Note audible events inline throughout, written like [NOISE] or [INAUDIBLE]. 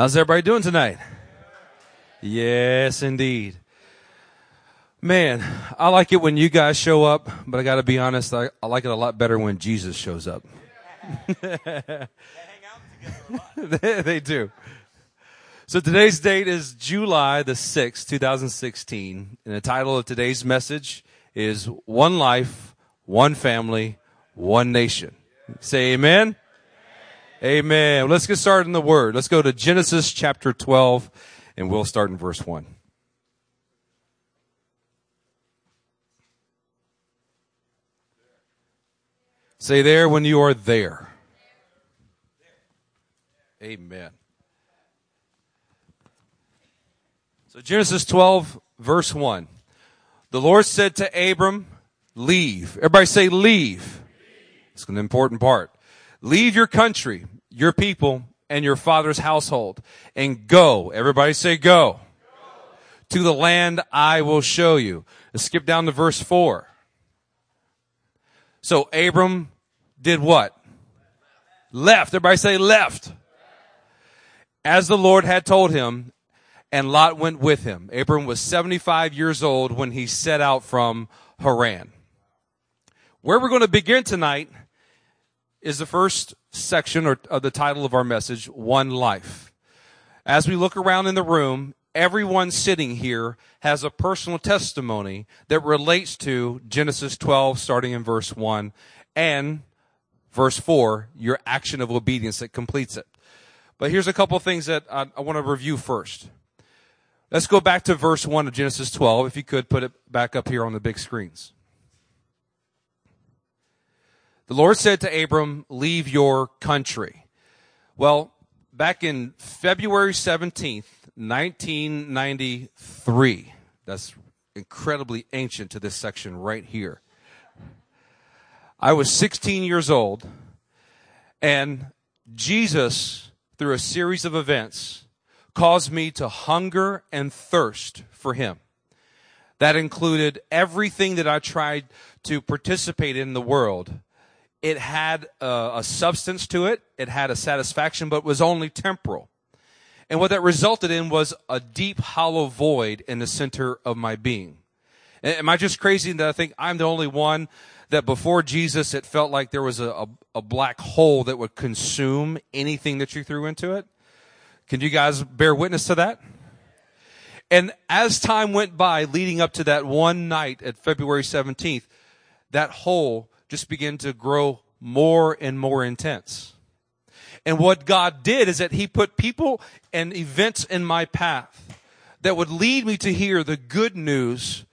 How's everybody doing tonight? Yes, indeed. Man, I like it when you guys show up, but I got to be honest, I, I, like it a lot better when Jesus shows up. they, hang out together they, they do. So today's date is July the 6th, 2016, and the title of today's message is One Life, One Family, One Nation. Say amen. Amen. Let's get started in the Word. Let's go to Genesis chapter 12, and we'll start in verse 1. Say there when you are there. Amen. So Genesis 12, verse 1. The Lord said to Abram, leave. Everybody say leave. It's an important part. Leave your country, your people, and your father's household and go. Everybody say go. go. To the land I will show you. Let's skip down to verse four. So Abram did what? Left. Everybody say left. As the Lord had told him, and Lot went with him. Abram was 75 years old when he set out from Haran. Where we're going to begin tonight is the first section or, of the title of our message, One Life. As we look around in the room, everyone sitting here has a personal testimony that relates to Genesis 12, starting in verse 1, and verse 4, your action of obedience that completes it. But here's a couple of things that I, I want to review first. Let's go back to verse 1 of Genesis 12. If you could put it back up here on the big screens. The Lord said to Abram, leave your country. Well, back in February 17th, 1993, that's incredibly ancient to this section right here. I was 16 years old and Jesus, through a series of events, caused me to hunger and thirst for him. That included everything that I tried to participate in the world it had a, a substance to it, it had a satisfaction, but was only temporal. And what that resulted in was a deep, hollow void in the center of my being. Am I just crazy that I think I'm the only one that before Jesus it felt like there was a, a, a, black hole that would consume anything that you threw into it? Can you guys bear witness to that? And as time went by leading up to that one night at February 17th, that hole just began to grow more and more intense. And what God did is that He put people and events in my path that would lead me to hear the good news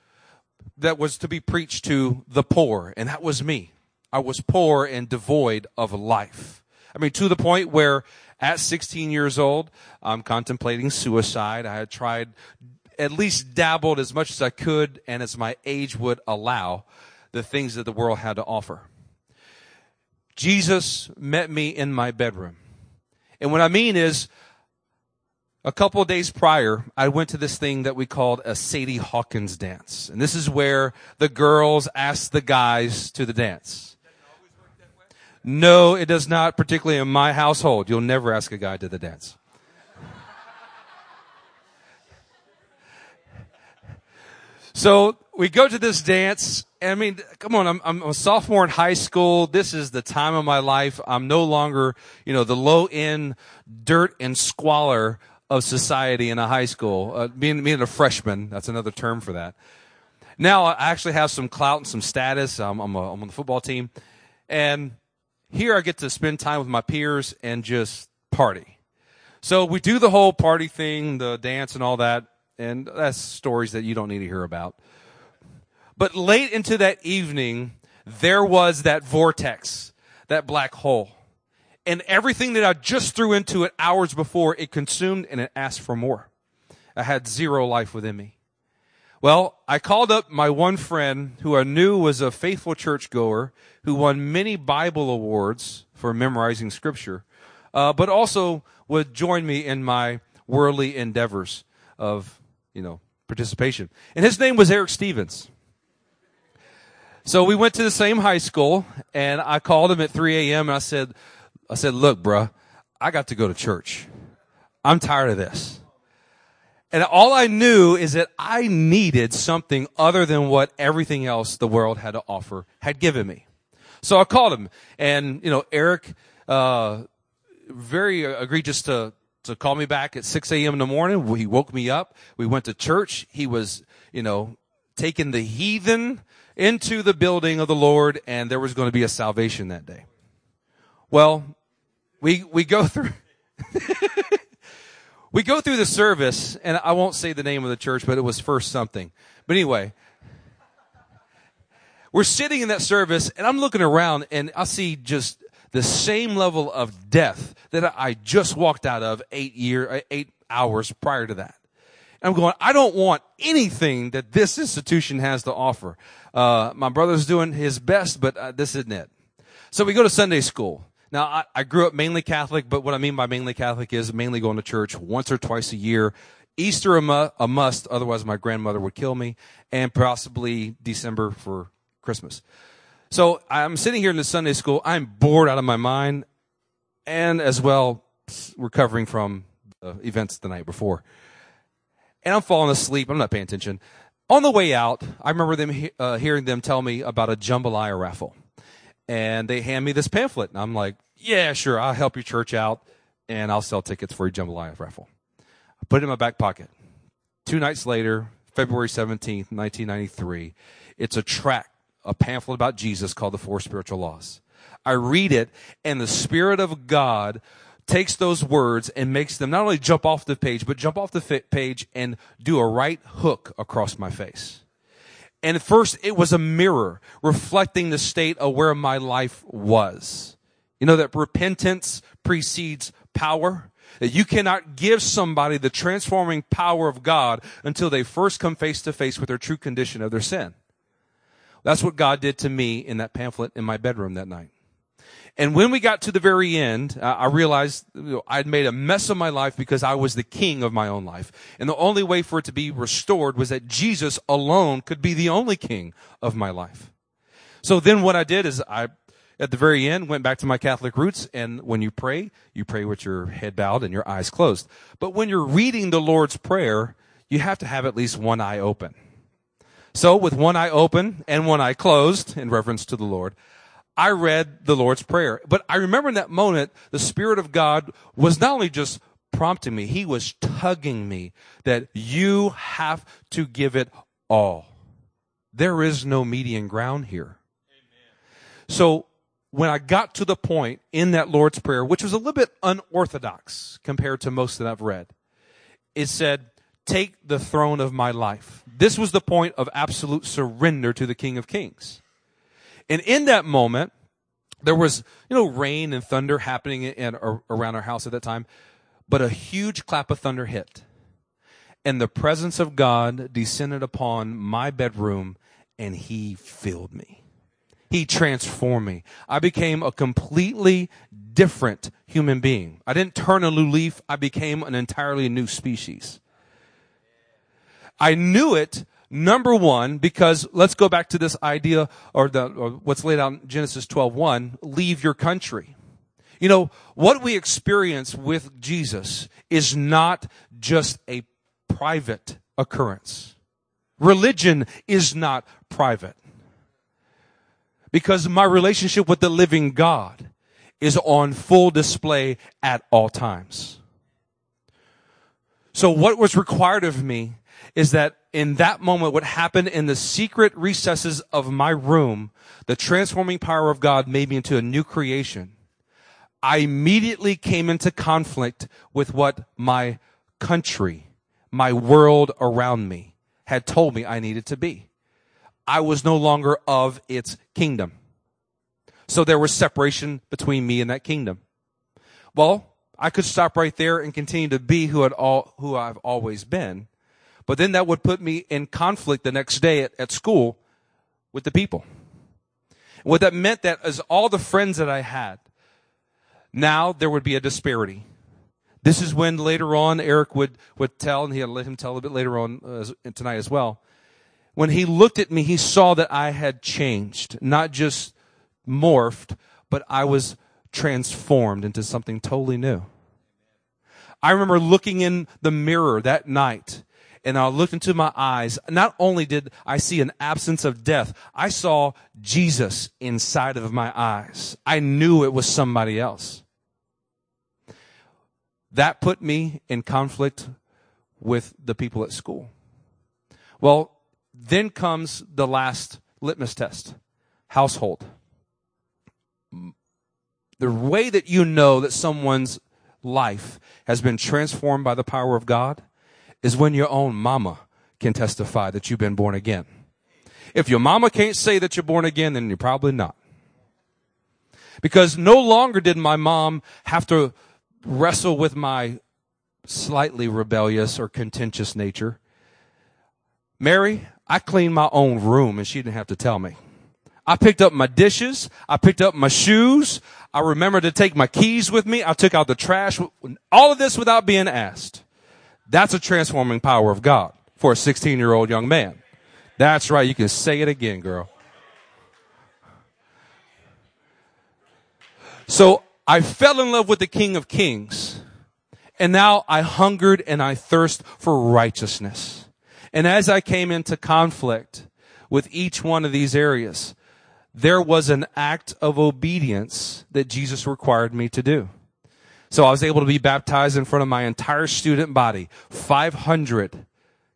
that was to be preached to the poor. And that was me. I was poor and devoid of life. I mean, to the point where at 16 years old, I'm contemplating suicide. I had tried, at least dabbled as much as I could and as my age would allow the things that the world had to offer. Jesus met me in my bedroom. And what I mean is, a couple days prior, I went to this thing that we called a Sadie Hawkins dance. And this is where the girls ask the guys to the dance. No, it does not, particularly in my household. You'll never ask a guy to the dance. So we go to this dance. I mean, come on, I'm, I'm a sophomore in high school. This is the time of my life. I'm no longer, you know, the low end dirt and squalor of society in a high school. Uh, being, being a freshman, that's another term for that. Now I actually have some clout and some status. I'm, I'm, a, I'm on the football team. And here I get to spend time with my peers and just party. So we do the whole party thing, the dance and all that and that's stories that you don't need to hear about. But late into that evening, there was that vortex, that black hole. And everything that I just threw into it hours before, it consumed and it asked for more. I had zero life within me. Well, I called up my one friend who I knew was a faithful churchgoer who won many Bible awards for memorizing scripture, uh, but also would join me in my worldly endeavors of you know, participation. And his name was Eric Stevens. So we went to the same high school and I called him at 3 a.m. and I said, I said, look, bruh, I got to go to church. I'm tired of this. And all I knew is that I needed something other than what everything else the world had to offer had given me. So I called him and, you know, Eric, uh, very egregious to, to call me back at 6 a.m. in the morning. He woke me up. We went to church. He was, you know, taking the heathen into the building of the Lord and there was going to be a salvation that day. Well, we, we go through, [LAUGHS] we go through the service and I won't say the name of the church, but it was first something. But anyway, we're sitting in that service and I'm looking around and I see just the same level of death that I just walked out of eight year, eight hours prior to that. I'm going, I don't want anything that this institution has to offer. Uh, my brother's doing his best, but uh, this isn't it. So we go to Sunday school. Now, I, I grew up mainly Catholic, but what I mean by mainly Catholic is mainly going to church once or twice a year. Easter a, mu- a must, otherwise my grandmother would kill me, and possibly December for Christmas. So I'm sitting here in the Sunday school. I'm bored out of my mind, and as well recovering from uh, events the night before. And I'm falling asleep. I'm not paying attention. On the way out, I remember them uh, hearing them tell me about a jambalaya raffle and they hand me this pamphlet. And I'm like, yeah, sure, I'll help your church out and I'll sell tickets for your jambalaya raffle. I put it in my back pocket. Two nights later, February 17th, 1993, it's a tract, a pamphlet about Jesus called The Four Spiritual Laws. I read it and the Spirit of God takes those words and makes them not only jump off the page, but jump off the page and do a right hook across my face. And first it was a mirror reflecting the state of where my life was. You know that repentance precedes power? That you cannot give somebody the transforming power of God until they first come face to face with their true condition of their sin. That's what God did to me in that pamphlet in my bedroom that night. And when we got to the very end, uh, I realized you know, I'd made a mess of my life because I was the king of my own life. And the only way for it to be restored was that Jesus alone could be the only king of my life. So then what I did is I, at the very end, went back to my Catholic roots. And when you pray, you pray with your head bowed and your eyes closed. But when you're reading the Lord's Prayer, you have to have at least one eye open. So with one eye open and one eye closed in reverence to the Lord, I read the Lord's Prayer. But I remember in that moment, the Spirit of God was not only just prompting me, He was tugging me that you have to give it all. There is no median ground here. Amen. So when I got to the point in that Lord's Prayer, which was a little bit unorthodox compared to most that I've read, it said, Take the throne of my life. This was the point of absolute surrender to the King of Kings. And in that moment, there was, you know, rain and thunder happening in, around our house at that time, but a huge clap of thunder hit. And the presence of God descended upon my bedroom and he filled me. He transformed me. I became a completely different human being. I didn't turn a new leaf. I became an entirely new species. I knew it Number one, because let's go back to this idea or the or what's laid out in Genesis 12:1, leave your country. You know, what we experience with Jesus is not just a private occurrence. Religion is not private. Because my relationship with the living God is on full display at all times. So what was required of me is that in that moment, what happened in the secret recesses of my room, the transforming power of God made me into a new creation. I immediately came into conflict with what my country, my world around me had told me I needed to be. I was no longer of its kingdom. So there was separation between me and that kingdom. Well, I could stop right there and continue to be who, all, who I've always been but then that would put me in conflict the next day at, at school with the people. What that meant that as all the friends that I had, now there would be a disparity. This is when later on Eric would, would tell, and he'll let him tell a bit later on uh, tonight as well. When he looked at me, he saw that I had changed, not just morphed, but I was transformed into something totally new. I remember looking in the mirror that night and I looked into my eyes. Not only did I see an absence of death, I saw Jesus inside of my eyes. I knew it was somebody else. That put me in conflict with the people at school. Well, then comes the last litmus test household. The way that you know that someone's life has been transformed by the power of God is when your own mama can testify that you've been born again. If your mama can't say that you're born again, then you're probably not. Because no longer did my mom have to wrestle with my slightly rebellious or contentious nature. Mary, I cleaned my own room and she didn't have to tell me. I picked up my dishes. I picked up my shoes. I remembered to take my keys with me. I took out the trash. All of this without being asked. That's a transforming power of God for a 16 year old young man. That's right. You can say it again, girl. So I fell in love with the King of Kings. And now I hungered and I thirst for righteousness. And as I came into conflict with each one of these areas, there was an act of obedience that Jesus required me to do. So I was able to be baptized in front of my entire student body, 500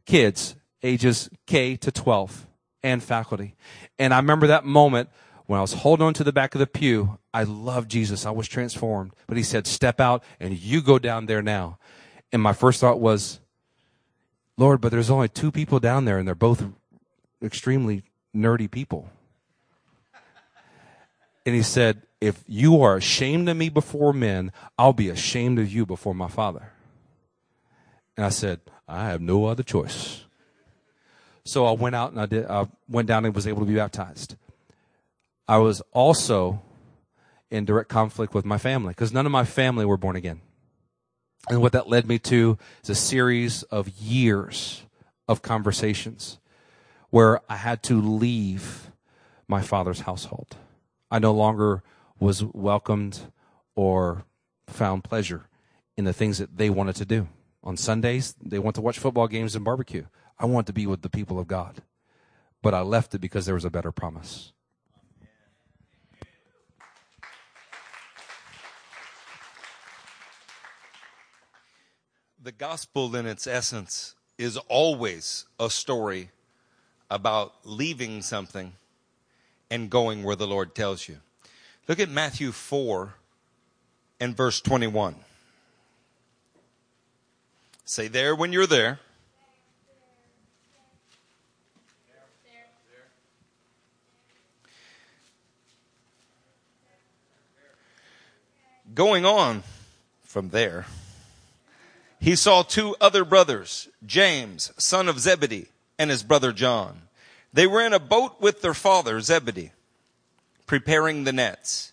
kids, ages K to 12, and faculty. And I remember that moment when I was holding on to the back of the pew. I loved Jesus. I was transformed. But he said, step out and you go down there now. And my first thought was, Lord, but there's only two people down there and they're both extremely nerdy people. And he said, if you are ashamed of me before men, I'll be ashamed of you before my father. And I said, I have no other choice. So I went out and I did, I went down and was able to be baptized. I was also in direct conflict with my family because none of my family were born again. And what that led me to is a series of years of conversations where I had to leave my father's household. I no longer was welcomed or found pleasure in the things that they wanted to do. On Sundays, they want to watch football games and barbecue. I want to be with the people of God. But I left it because there was a better promise. The gospel, in its essence, is always a story about leaving something and going where the Lord tells you. Look at Matthew 4 and verse 21. Say there when you're there. Going on from there, he saw two other brothers, James, son of Zebedee, and his brother John. They were in a boat with their father, Zebedee preparing the nets.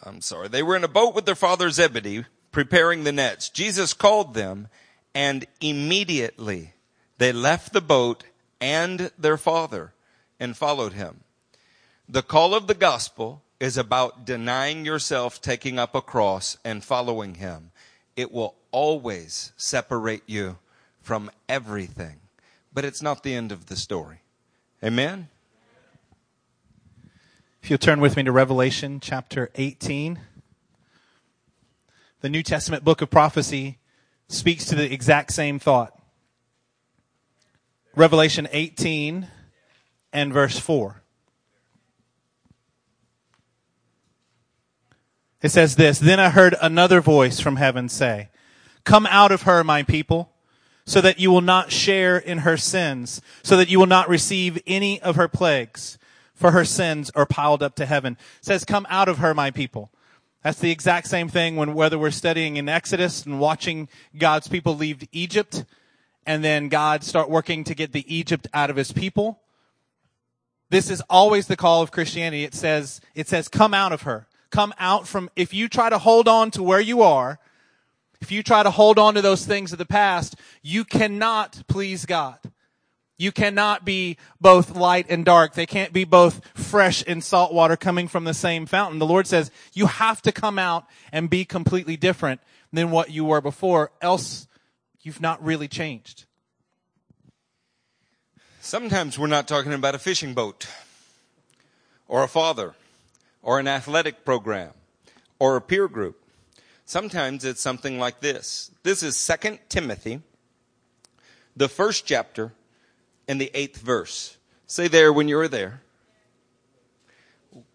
I'm sorry. They were in a boat with their father Zebedee preparing the nets. Jesus called them and immediately they left the boat and their father and followed him. The call of the gospel is about denying yourself, taking up a cross and following him. It will always separate you from everything, but it's not the end of the story. Amen. If you'll turn with me to Revelation chapter 18. The New Testament book of prophecy speaks to the exact same thought. Revelation 18 and verse 4. It says this, Then I heard another voice from heaven say, Come out of her, my people, so that you will not share in her sins, so that you will not receive any of her plagues for her sins are piled up to heaven. It says, come out of her, my people. That's the exact same thing when whether we're studying in Exodus and watching God's people leave Egypt and then God start working to get the Egypt out of his people. This is always the call of Christianity. It says, it says, come out of her. Come out from, if you try to hold on to where you are, if you try to hold on to those things of the past, you cannot please God. You cannot be both light and dark. They can't be both fresh and salt water coming from the same fountain. The Lord says you have to come out and be completely different. than what you were before, else you've not really changed. Sometimes we're not talking about a fishing boat, or a father, or an athletic program, or a peer group. Sometimes it's something like this. This is 2 Timothy, the first chapter, and the eighth verse. Say there when you're there.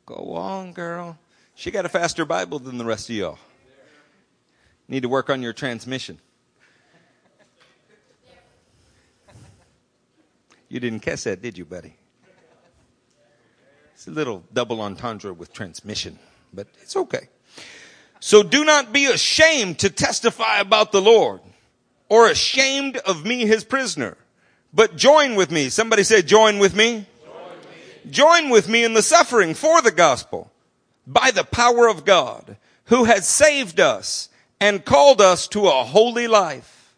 Go on, girl. She got a faster Bible than the rest of y'all. Need to work on your transmission. You didn't catch that, did you, buddy? It's a little double entendre with transmission, but it's okay. So do not be ashamed to testify about the Lord or ashamed of me, his prisoner, but join with me. Somebody say, join with me. Join with me in the suffering for the gospel by the power of God who has saved us and called us to a holy life.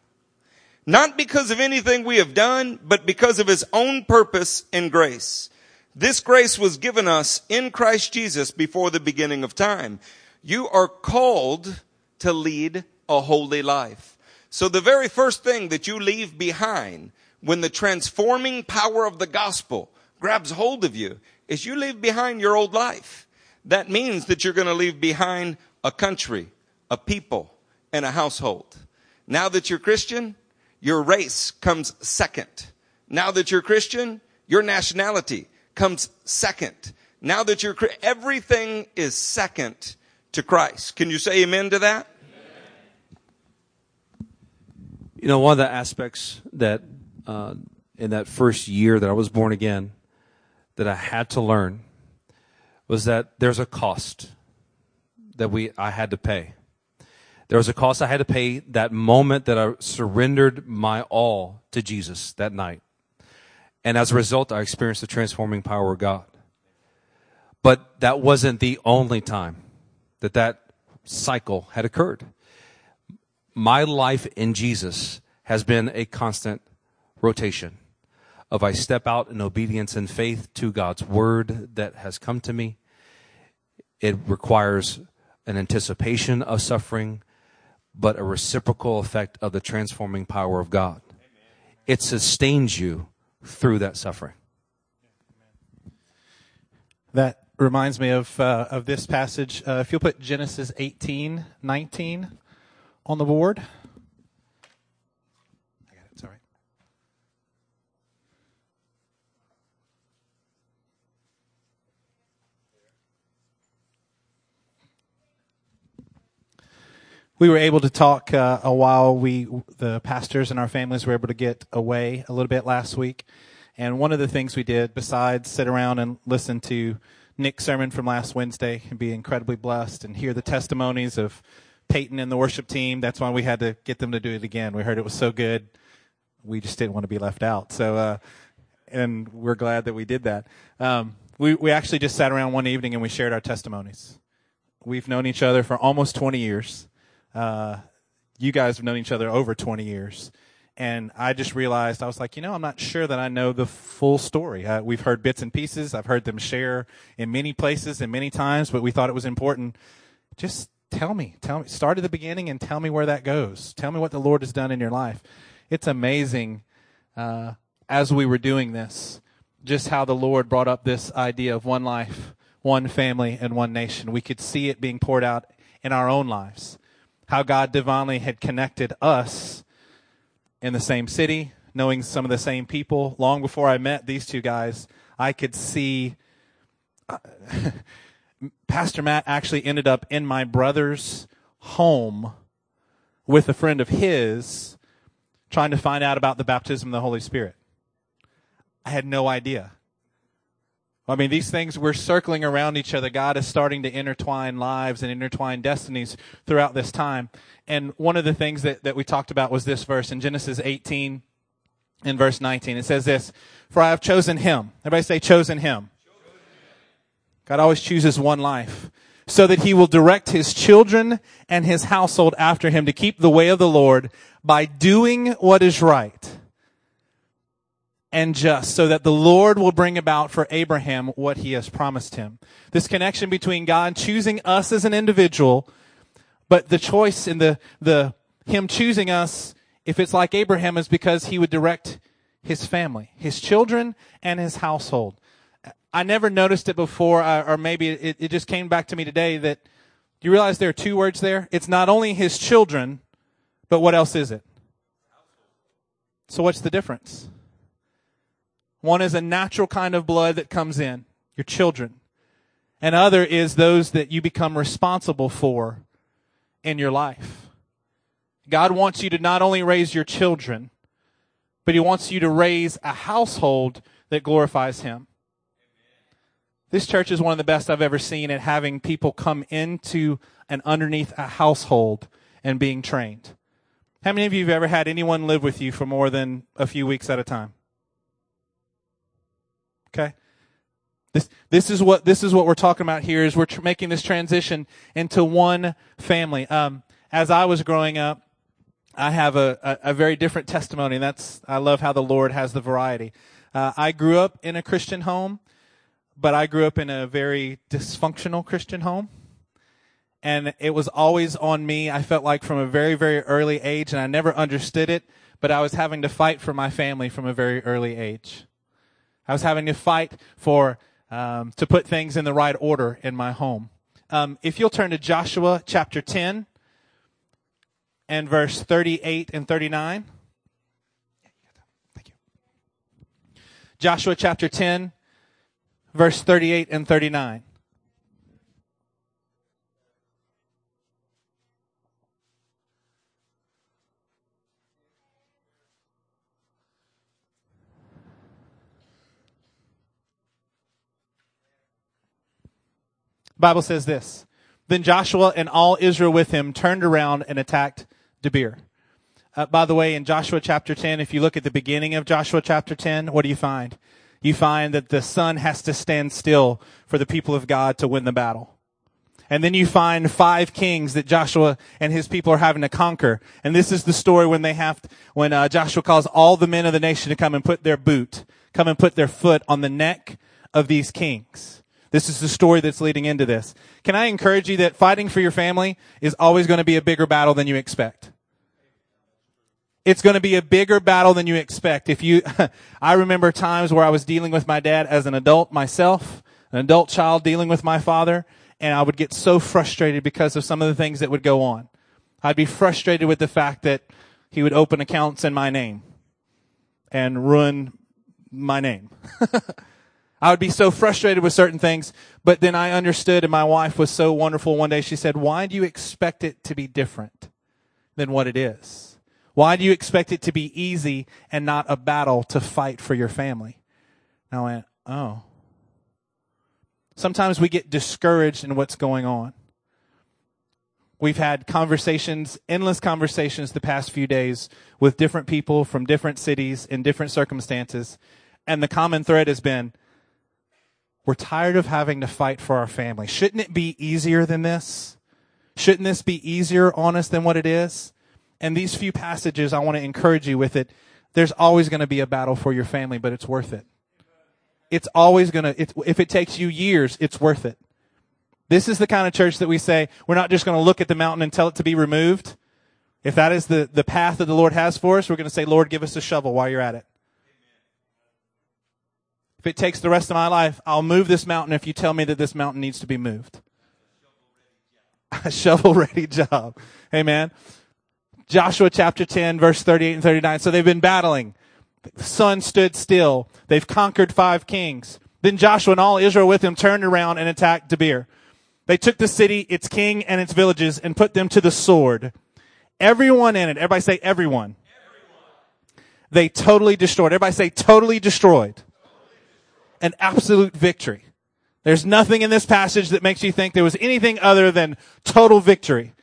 Not because of anything we have done, but because of his own purpose and grace. This grace was given us in Christ Jesus before the beginning of time. You are called to lead a holy life. So the very first thing that you leave behind when the transforming power of the gospel grabs hold of you is you leave behind your old life. That means that you're going to leave behind a country, a people, and a household. Now that you're Christian, your race comes second. Now that you're Christian, your nationality comes second. Now that you're, everything is second to Christ. Can you say amen to that? You know, one of the aspects that uh, in that first year that I was born again that I had to learn was that there's a cost that we I had to pay. There was a cost I had to pay that moment that I surrendered my all to Jesus that night. And as a result, I experienced the transforming power of God. But that wasn't the only time that that cycle had occurred. My life in Jesus has been a constant rotation of I step out in obedience and faith to God's word that has come to me. It requires an anticipation of suffering, but a reciprocal effect of the transforming power of God. It sustains you through that suffering. That reminds me of uh, of this passage. Uh, if you'll put Genesis 18, 19 on the board. We were able to talk uh, a while. We, the pastors and our families, were able to get away a little bit last week. And one of the things we did, besides sit around and listen to Nick's sermon from last Wednesday and be incredibly blessed and hear the testimonies of Peyton and the worship team. That's why we had to get them to do it again. We heard it was so good. We just didn't want to be left out. So, uh, and we're glad that we did that. Um, we, we actually just sat around one evening and we shared our testimonies. We've known each other for almost 20 years. Uh, you guys have known each other over 20 years and I just realized I was like, you know, I'm not sure that I know the full story. Uh, we've heard bits and pieces. I've heard them share in many places and many times, but we thought it was important. Just tell me, tell me, start at the beginning and tell me where that goes. Tell me what the Lord has done in your life. It's amazing uh, as we were doing this, just how the Lord brought up this idea of one life, one family, and one nation. We could see it being poured out in our own lives. How God divinely had connected us in the same city, knowing some of the same people. Long before I met these two guys, I could see uh, [LAUGHS] Pastor Matt actually ended up in my brother's home with a friend of his trying to find out about the baptism of the Holy Spirit. I had no idea. I mean, these things we're circling around each other. God is starting to intertwine lives and intertwine destinies throughout this time. And one of the things that, that we talked about was this verse in Genesis 18 in verse 19. It says this, for I have chosen him. Everybody say chosen him. God always chooses one life so that he will direct his children and his household after him to keep the way of the Lord by doing what is right and just so that the Lord will bring about for Abraham what he has promised him. This connection between God choosing us as an individual But the choice in the, the, him choosing us, if it's like Abraham, is because he would direct his family, his children, and his household. I never noticed it before, uh, or maybe it, it just came back to me today that you realize there are two words there? It's not only his children, but what else is it? So what's the difference? One is a natural kind of blood that comes in, your children. And other is those that you become responsible for in your life. God wants you to not only raise your children, but he wants you to raise a household that glorifies him. This church is one of the best I've ever seen at having people come into and underneath a household and being trained. How many of you have ever had anyone live with you for more than a few weeks at a time? Okay. This, this is what, this is what we're talking about here is we're tr- making this transition into one family. Um, as I was growing up, I have a, a, a, very different testimony. And that's, I love how the Lord has the variety. Uh, I grew up in a Christian home, but I grew up in a very dysfunctional Christian home. And it was always on me. I felt like from a very, very early age, and I never understood it, but I was having to fight for my family from a very early age. I was having to fight for um, to put things in the right order in my home. Um, if you'll turn to Joshua chapter 10 and verse 38 and 39. Thank you. Joshua chapter 10, verse 38 and 39. Bible says this. Then Joshua and all Israel with him turned around and attacked Debir. Uh, by the way, in Joshua chapter 10, if you look at the beginning of Joshua chapter 10, what do you find? You find that the sun has to stand still for the people of God to win the battle. And then you find five kings that Joshua and his people are having to conquer. And this is the story when they have, to, when uh, Joshua calls all the men of the nation to come and put their boot, come and put their foot on the neck of these kings. This is the story that's leading into this. Can I encourage you that fighting for your family is always going to be a bigger battle than you expect? It's going to be a bigger battle than you expect. If you, [LAUGHS] I remember times where I was dealing with my dad as an adult myself, an adult child dealing with my father, and I would get so frustrated because of some of the things that would go on. I'd be frustrated with the fact that he would open accounts in my name and ruin my name. [LAUGHS] I would be so frustrated with certain things, but then I understood and my wife was so wonderful one day. She said, why do you expect it to be different than what it is? Why do you expect it to be easy and not a battle to fight for your family? And I went, oh. Sometimes we get discouraged in what's going on. We've had conversations, endless conversations the past few days with different people from different cities in different circumstances. And the common thread has been, we're tired of having to fight for our family. Shouldn't it be easier than this? Shouldn't this be easier on us than what it is? And these few passages, I want to encourage you with it. There's always going to be a battle for your family, but it's worth it. It's always going to, if it takes you years, it's worth it. This is the kind of church that we say, we're not just going to look at the mountain and tell it to be removed. If that is the, the path that the Lord has for us, we're going to say, Lord, give us a shovel while you're at it. If it takes the rest of my life, I'll move this mountain if you tell me that this mountain needs to be moved. [LAUGHS] A shovel ready job. Amen. Joshua chapter 10 verse 38 and 39. So they've been battling. The sun stood still. They've conquered five kings. Then Joshua and all Israel with him turned around and attacked Debir. They took the city, its king, and its villages and put them to the sword. Everyone in it. Everybody say everyone. everyone. They totally destroyed. Everybody say totally destroyed an absolute victory. There's nothing in this passage that makes you think there was anything other than total victory.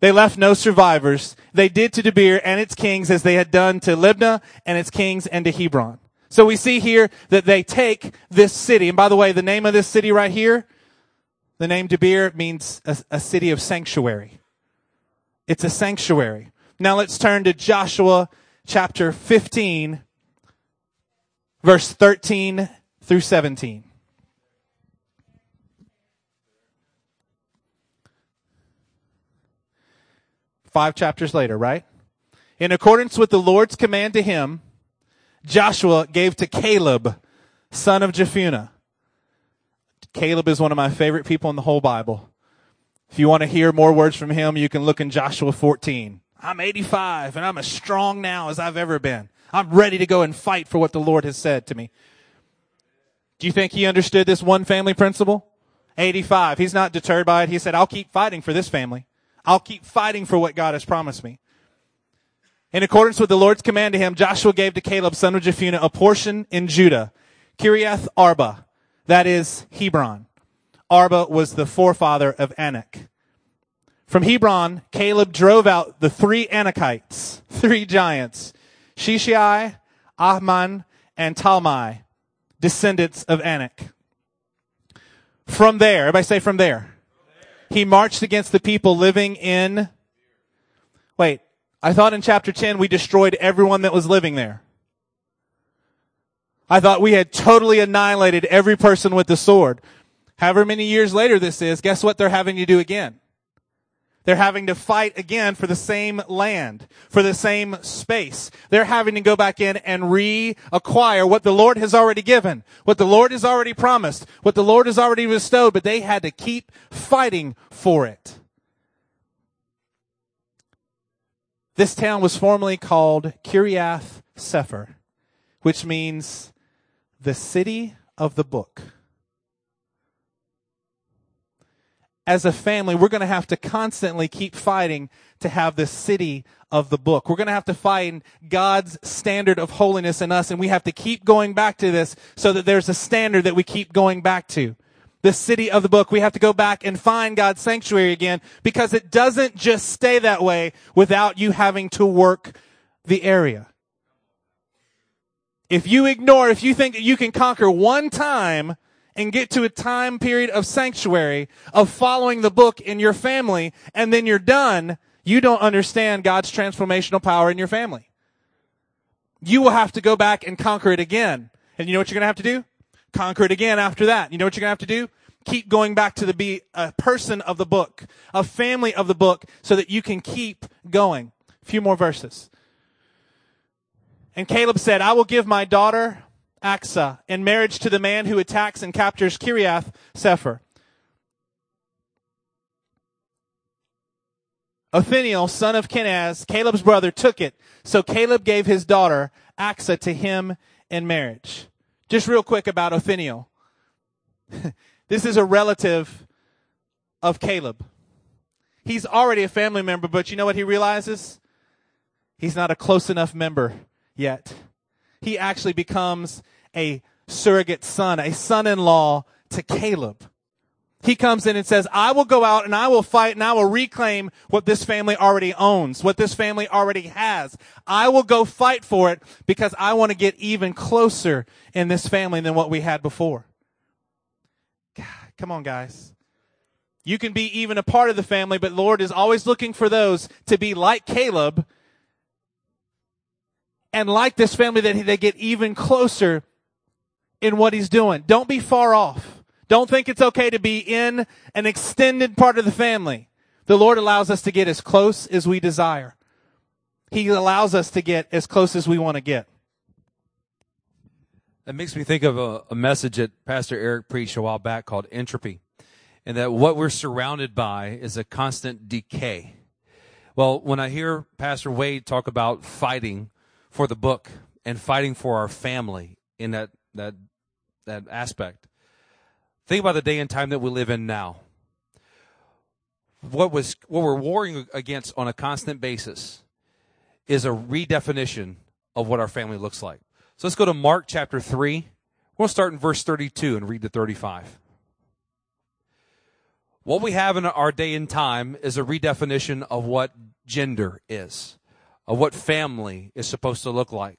They left no survivors. They did to Debir and its kings as they had done to Libnah and its kings and to Hebron. So we see here that they take this city. And by the way, the name of this city right here, the name Debir means a, a city of sanctuary. It's a sanctuary. Now let's turn to Joshua chapter 15 verse 13 through 17. five chapters later, right? In accordance with the Lord's command to him, Joshua gave to Caleb, son of Jephunneh. Caleb is one of my favorite people in the whole Bible. If you want to hear more words from him, you can look in Joshua 14. I'm 85 and I'm as strong now as I've ever been. I'm ready to go and fight for what the Lord has said to me. Do you think he understood this one family principle? 85. He's not deterred by it. He said, I'll keep fighting for this family. I'll keep fighting for what God has promised me. In accordance with the Lord's command to him, Joshua gave to Caleb, son of Jephunneh, a portion in Judah, Kiriath Arba, that is Hebron. Arba was the forefather of Anak. From Hebron, Caleb drove out the three Anakites, three giants, Sheshai, Ahiman, and Talmai, descendants of Anak. From there, everybody say from there. He marched against the people living in, wait, I thought in chapter 10 we destroyed everyone that was living there. I thought we had totally annihilated every person with the sword. However many years later this is, guess what they're having to do again? They're having to fight again for the same land, for the same space. They're having to go back in and reacquire what the Lord has already given, what the Lord has already promised, what the Lord has already bestowed, but they had to keep fighting for it. This town was formerly called Kiriath Sepher, which means the city of the book. As a family, we're going to have to constantly keep fighting to have the city of the book. We're going to have to find God's standard of holiness in us, and we have to keep going back to this so that there's a standard that we keep going back to. The city of the book. We have to go back and find God's sanctuary again because it doesn't just stay that way without you having to work the area. If you ignore, if you think that you can conquer one time and get to a time period of sanctuary, of following the book in your family, and then you're done, you don't understand God's transformational power in your family. You will have to go back and conquer it again. And you know what you're going to have to do? Conquer it again after that. You know what you're going to have to do? Keep going back to the be a person of the book, a family of the book, so that you can keep going. A few more verses. And Caleb said, I will give my daughter Achsah in marriage to the man who attacks and captures Kiriath Sepher. Othniel, son of Kenaz, Caleb's brother, took it. So Caleb gave his daughter Achsah to him in marriage. Just real quick about Othniel. [LAUGHS] this is a relative of Caleb. He's already a family member, but you know what he realizes? He's not a close enough member yet. He actually becomes a surrogate son, a son-in-law to Caleb. He comes in and says, I will go out and I will fight and I will reclaim what this family already owns, what this family already has. I will go fight for it because I want to get even closer in this family than what we had before. God, come on, guys. You can be even a part of the family, but Lord is always looking for those to be like Caleb and like this family that they get even closer in what he's doing. Don't be far off. Don't think it's okay to be in an extended part of the family. The Lord allows us to get as close as we desire. He allows us to get as close as we want to get. That makes me think of a, a, message that Pastor Eric preached a while back called entropy, and that what we're surrounded by is a constant decay. Well, when I hear Pastor Wade talk about fighting for the book and fighting for our family in that that that aspect. Think about the day and time that we live in now. What was what we're warring against on a constant basis is a redefinition of what our family looks like. So let's go to Mark chapter 3. We'll start in verse 32 and read to 35. What we have in our day and time is a redefinition of what gender is, of what family is supposed to look like.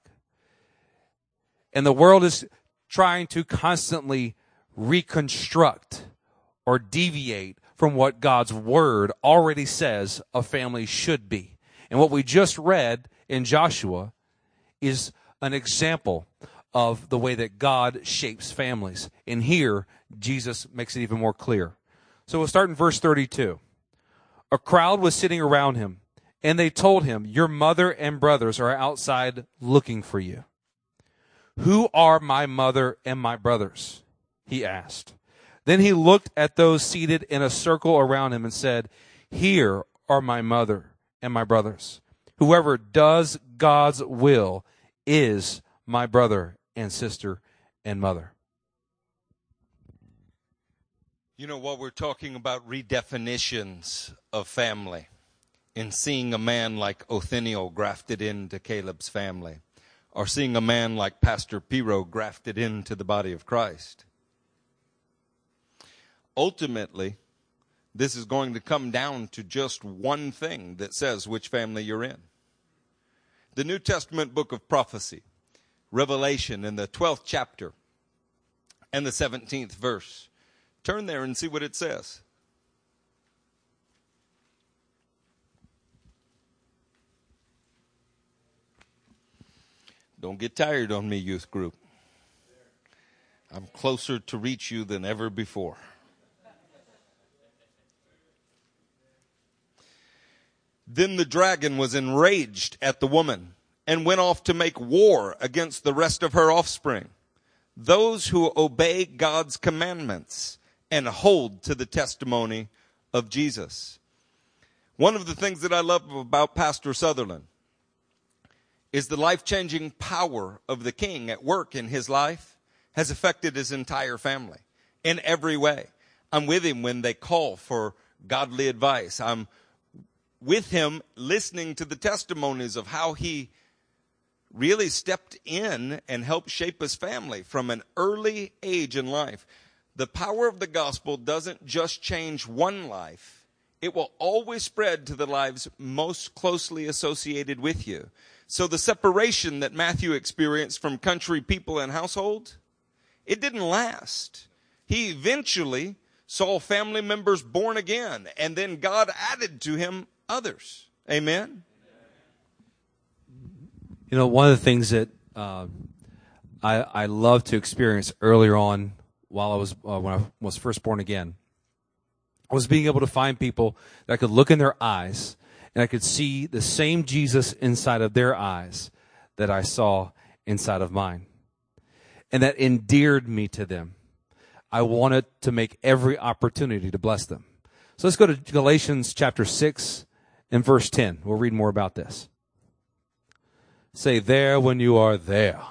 And the world is trying to constantly reconstruct or deviate from what God's word already says a family should be. And what we just read in Joshua is an example of the way that God shapes families. And here, Jesus makes it even more clear. So we'll start in verse 32. A crowd was sitting around him, And they told him, Your mother and brothers are outside looking for you. Who are my mother and my brothers? He asked. Then he looked at those seated in a circle around him and said, Here are my mother and my brothers. Whoever does God's will is my brother and sister and mother. You know what we're talking about redefinitions of family in seeing a man like Othniel grafted into Caleb's family or seeing a man like Pastor Piro grafted into the body of Christ. Ultimately, this is going to come down to just one thing that says which family you're in. The New Testament book of prophecy, Revelation in the 12th chapter and the 17th verse. Turn there and see what it says. Don't get tired on me, youth group. I'm closer to reach you than ever before. Then the dragon was enraged at the woman and went off to make war against the rest of her offspring, those who obey God's commandments and hold to the testimony of Jesus. One of the things that I love about Pastor Sutherland is the life changing power of the king at work in his life has affected his entire family in every way. I'm with him when they call for godly advice. I'm with him listening to the testimonies of how he really stepped in and helped shape his family from an early age in life. The power of the gospel doesn't just change one life, it will always spread to the lives most closely associated with you. So the separation that Matthew experienced from country people and household, it didn't last. He eventually saw family members born again, and then God added to him others. Amen. You know, one of the things that uh, I I love to experience earlier on while I was uh, when I was first born again was being able to find people that I could look in their eyes and I could see the same Jesus inside of their eyes that I saw inside of mine. And that endeared me to them. I wanted to make every opportunity to bless them. So let's go to Galatians chapter 6 and verse 10. We'll read more about this. Say, there when you are there.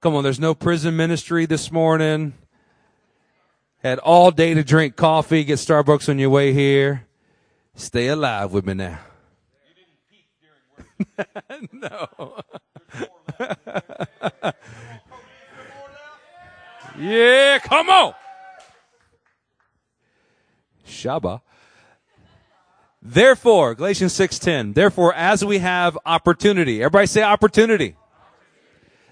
Come on, there's no prison ministry this morning. Had all day to drink coffee, get Starbucks on your way here. Stay alive with me now. [LAUGHS] no. [LAUGHS] yeah, come on. Shaba. Therefore, Galatians 6:10. Therefore, as we have opportunity, everybody say opportunity.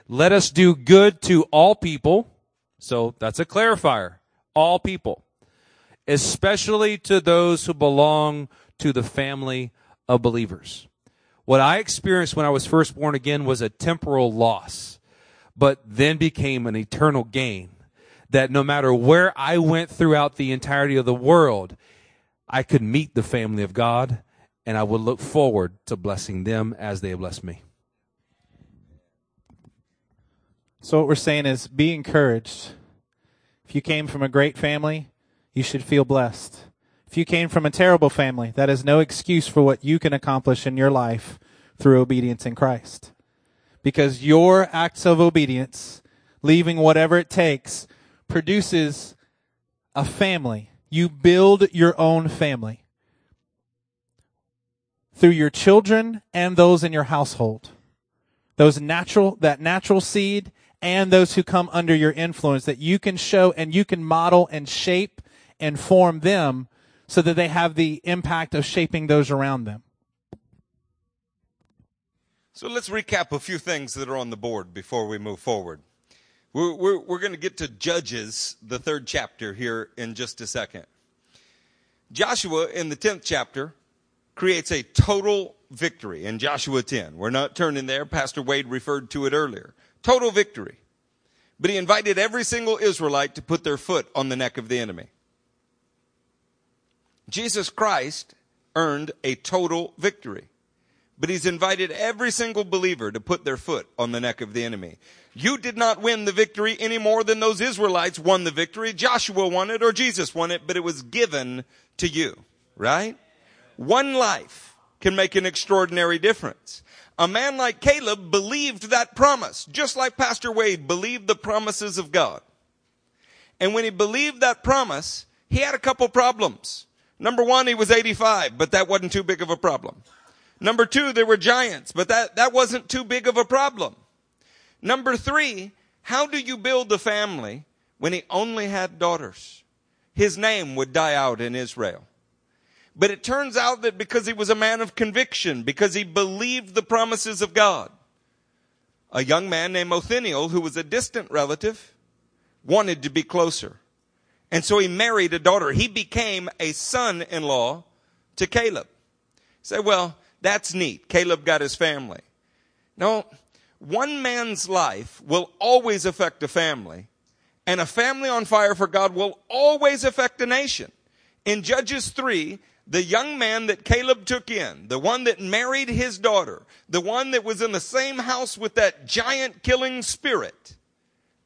Let us do good to all people. So that's a clarifier. All people. Especially to those who belong to the family of believers. What I experienced when I was first born again was a temporal loss, but then became an eternal gain. That no matter where I went throughout the entirety of the world, I could meet the family of God and I would look forward to blessing them as they blessed me. So what we're saying is be encouraged. If you came from a great family, you should feel blessed. If you came from a terrible family, that is no excuse for what you can accomplish in your life through obedience in Christ. Because your acts of obedience, leaving whatever it takes, produces a family. You build your own family through your children and those in your household. Those natural, that natural seed and those who come under your influence that you can show and you can model and shape and form them so that they have the impact of shaping those around them. So let's recap a few things that are on the board before we move forward. We're, we're, we're going to get to Judges, the third chapter, here in just a second. Joshua, in the 10th chapter, creates a total victory in Joshua 10. We're not turning there. Pastor Wade referred to it earlier. Total victory. But he invited every single Israelite to put their foot on the neck of the enemy. Jesus Christ earned a total victory. But he's invited every single believer to put their foot on the neck of the enemy. You did not win the victory any more than those Israelites won the victory. Joshua won it or Jesus won it, but it was given to you, right? One life can make an extraordinary difference. A man like Caleb believed that promise, just like Pastor Wade believed the promises of God. And when he believed that promise, he had a couple problems. Number one, he was 85, but that wasn't too big of a problem. Number two, there were giants, but that, that wasn't too big of a problem. Number three, how do you build a family when he only had daughters? His name would die out in Israel. But it turns out that because he was a man of conviction, because he believed the promises of God, a young man named Othniel, who was a distant relative, wanted to be closer. And so he married a daughter. He became a son-in-law to Caleb. Say, well, that's neat. Caleb got his family. No, one man's life will always affect a family, and a family on fire for God will always affect a nation. In Judges 3, the young man that Caleb took in, the one that married his daughter, the one that was in the same house with that giant killing spirit,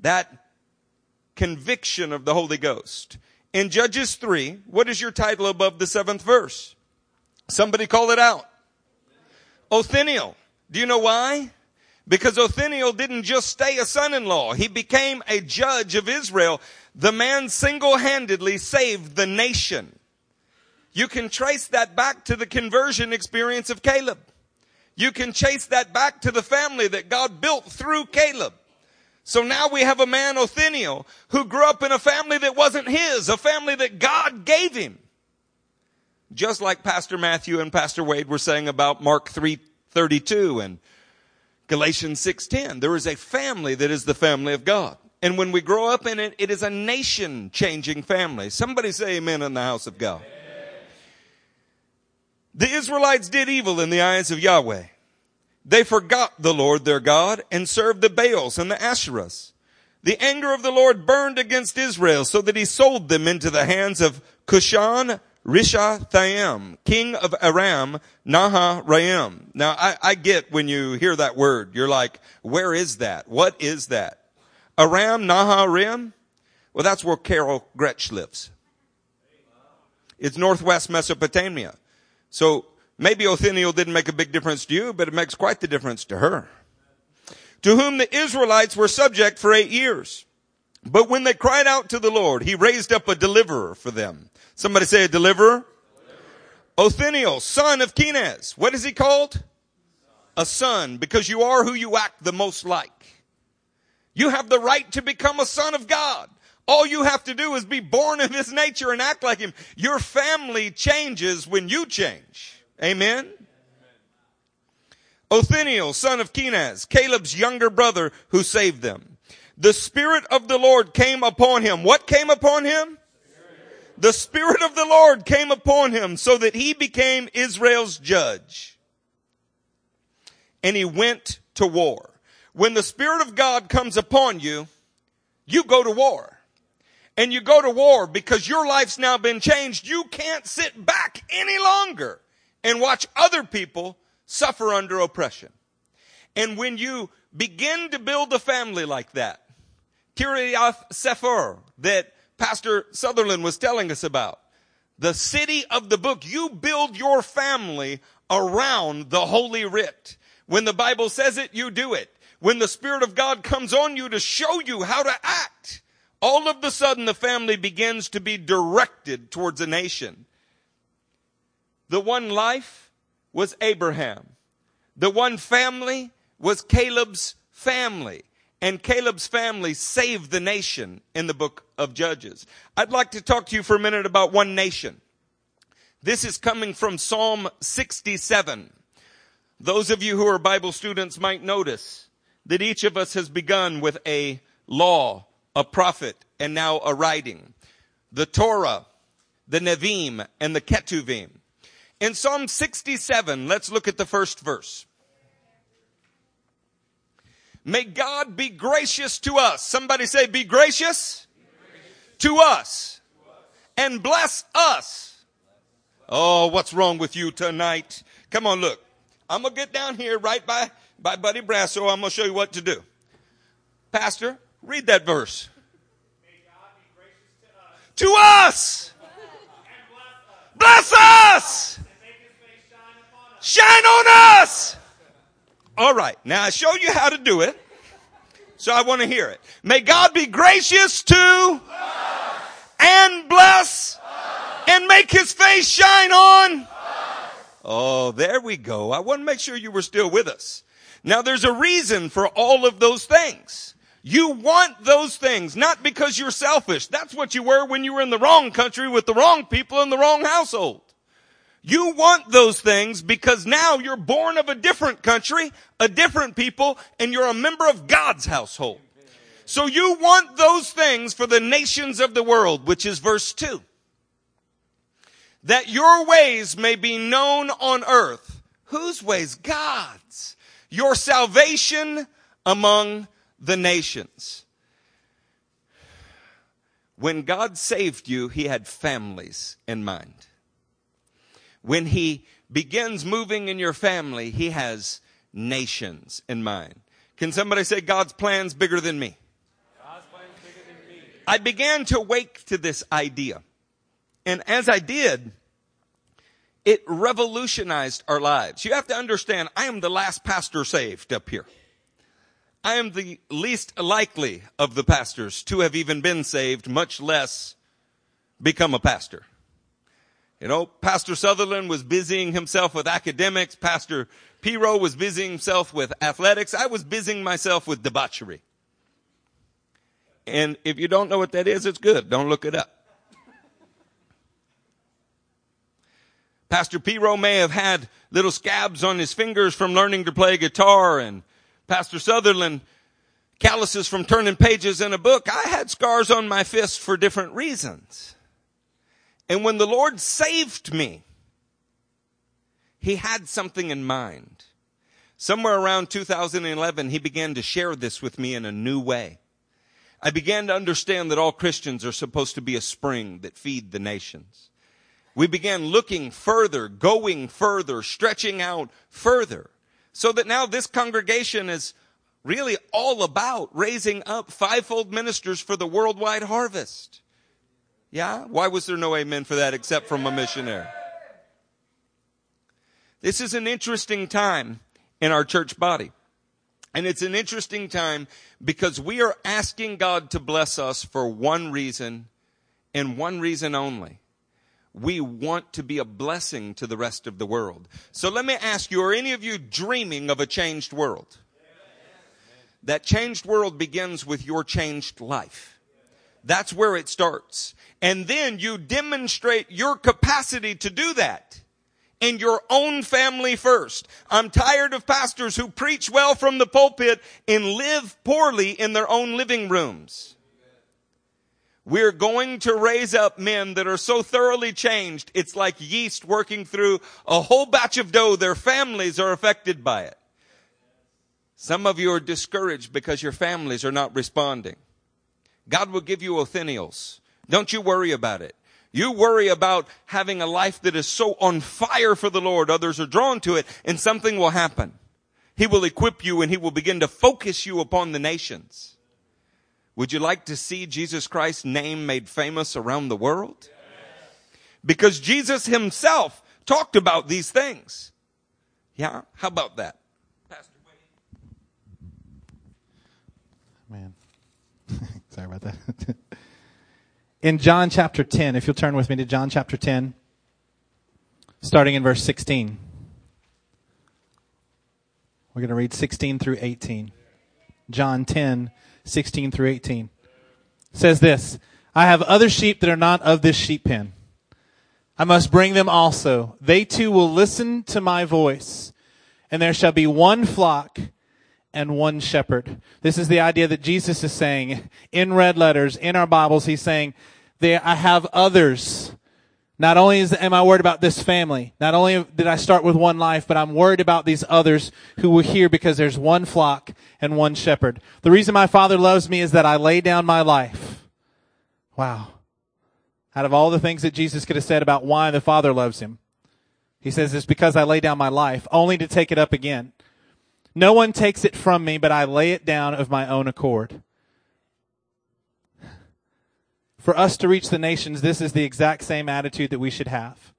that conviction of the Holy Ghost. In Judges 3, what is your title above the seventh verse? Somebody call it out. Othniel. Do you know why? Because Othniel didn't just stay a son-in-law. He became a judge of Israel. The man single-handedly saved the nation. You can trace that back to the conversion experience of Caleb. You can chase that back to the family that God built through Caleb. So now we have a man, Othniel, who grew up in a family that wasn't his, a family that God gave him. Just like Pastor Matthew and Pastor Wade were saying about Mark 3:32 and Galatians 6:10. There is a family that is the family of God. And when we grow up in it, it is a nation changing family. Somebody say amen in the house of God. The Israelites did evil in the eyes of Yahweh. They forgot the Lord their God and served the Baals and the Asherahs. The anger of the Lord burned against Israel so that he sold them into the hands of Cushan Rishathaim, king of Aram, Naharaim. Now I, I get when you hear that word, you're like, where is that? What is that? Aram Naharaim? Well, that's where Carol Gretsch lives. It's northwest Mesopotamia. So Maybe Othniel didn't make a big difference to you, but it makes quite the difference to her. To whom the Israelites were subject for eight years. But when they cried out to the Lord, he raised up a deliverer for them. Somebody say a deliverer. Othniel, son of Kenaz. What is he called? A son, because you are who you act the most like. You have the right to become a son of God. All you have to do is be born of his nature and act like him. Your family changes when you change. Amen. Othniel, son of Kenaz, Caleb's younger brother who saved them. The Spirit of the Lord came upon him. What came upon him? The Spirit of the Lord came upon him so that he became Israel's judge. And he went to war. When the Spirit of God comes upon you, you go to war. And you go to war because your life's now been changed. You can't sit back any longer and watch other people suffer under oppression. And when you begin to build a family like that, Kiriath Sepher, that Pastor Sutherland was telling us about, the city of the book, you build your family around the Holy Writ. When the Bible says it, you do it. When the Spirit of God comes on you to show you how to act, all of the sudden the family begins to be directed towards a nation. The one life was Abraham. The one family was Caleb's family. And Caleb's family saved the nation in the book of Judges. I'd like to talk to you for a minute about one nation. This is coming from Psalm 67. Those of you who are Bible students might notice that each of us has begun with a law, a prophet, and now a writing. The Torah, the Nevi'im, and the Ketuvim. In Psalm 67, let's look at the first verse. May God be gracious to us. Somebody say, be gracious, be gracious. To, us. to us and bless us Oh, what's wrong with you tonight? Come on, look. I'm going to get down here right by, by Buddy Brasso. I'm going to show you what to do. Pastor, read that verse. To us! Bless us! Shine on us! All right. Now I showed you how to do it. So I want to hear it. May God be gracious to and bless and make his face shine on. Oh, there we go. I want to make sure you were still with us. Now there's a reason for all of those things. You want those things, not because you're selfish. That's what you were when you were in the wrong country with the wrong people in the wrong household. You want those things because now you're born of a different country, a different people, and you're a member of God's household. So you want those things for the nations of the world, which is verse 2. That your ways may be known on earth. Whose ways? God's. Your salvation among the nations. When God saved you, He had families in mind when he begins moving in your family, he has nations in mind. Can somebody say God's plan's bigger than me? God's plan's bigger than me. I began to wake to this idea. And as I did, it revolutionized our lives. You have to understand, I am the last pastor saved up here. I am the least likely of the pastors to have even been saved, much less become a pastor. You know, Pastor Sutherland was busying himself with academics. Pastor Piro was busying himself with athletics. I was busying myself with debauchery. And if you don't know what that is, it's good. Don't look it up. Pastor Piro may have had little scabs on his fingers from learning to play guitar and Pastor Sutherland calluses from turning pages in a book. I had scars on my fists for different reasons. And when the Lord saved me, He had something in mind. Somewhere around 2011, He began to share this with me in a new way. I began to understand that all Christians are supposed to be a spring that feed the nations. We began looking further, going further, stretching out further. So that now this congregation is really all about raising up fivefold ministers for the worldwide harvest. Yeah? Why was there no amen for that except from a missionary? This is an interesting time in our church body. And it's an interesting time because we are asking God to bless us for one reason and one reason only. We want to be a blessing to the rest of the world. So let me ask you, are any of you dreaming of a changed world? That changed world begins with your changed life. That's where it starts. And then you demonstrate your capacity to do that in your own family first. I'm tired of pastors who preach well from the pulpit and live poorly in their own living rooms. We're going to raise up men that are so thoroughly changed, it's like yeast working through a whole batch of dough. Their families are affected by it. Some of you are discouraged because your families are not responding. God will give you Othniels don't you worry about it. You worry about having a life that is so on fire for the Lord, others are drawn to it, and something will happen. He will equip you and he will begin to focus you upon the nations. Would you like to see Jesus Christ's name made famous around the world? Because Jesus himself talked about these things. Yeah? How about that? Pastor Wade. Man. [LAUGHS] Sorry about that. [LAUGHS] in John chapter 10, if you'll turn with me to John chapter 10, starting in verse 16. We're going to read 16 through 18. John 10, 16 through 18. It says this, I have other sheep that are not of this sheep pen. I must bring them also. They too will listen to my voice, and there shall be one flock and one shepherd. This is the idea that Jesus is saying in red letters in our Bibles. He's saying, I have others. Not only is, am I worried about this family, not only did I start with one life, but I'm worried about these others who were here because there's one flock and one shepherd. The reason my father loves me is that I lay down my life. Wow. Out of all the things that Jesus could have said about why the Father loves him, he says, It's because I lay down my life, only to take it up again. No one takes it from me, but I lay it down of my own accord. For us to reach the nations, this is the exact same attitude that we should have.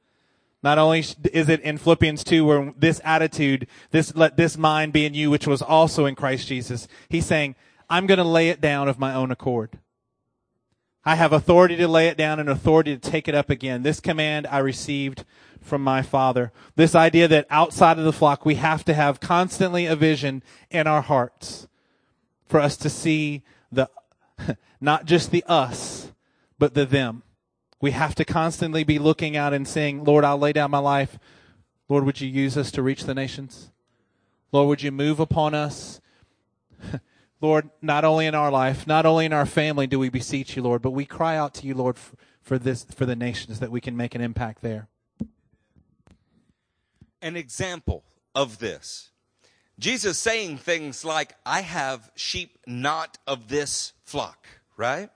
Not only is it in Philippians 2 where this attitude, this, let this mind be in you, which was also in Christ Jesus. He's saying, I'm going to lay it down of my own accord. I have authority to lay it down and authority to take it up again. This command I received from my Father. This idea that outside of the flock, we have to have constantly a vision in our hearts for us to see the, [LAUGHS] not just the us, but the them. We have to constantly be looking out and saying, Lord, I'll lay down my life. Lord, would you use us to reach the nations? Lord, would you move upon us? [LAUGHS] Lord, not only in our life, not only in our family do we beseech you, Lord, but we cry out to you, Lord, for, for this, for the nations that we can make an impact there. An example of this. Jesus saying things like, I have sheep not of this flock, right?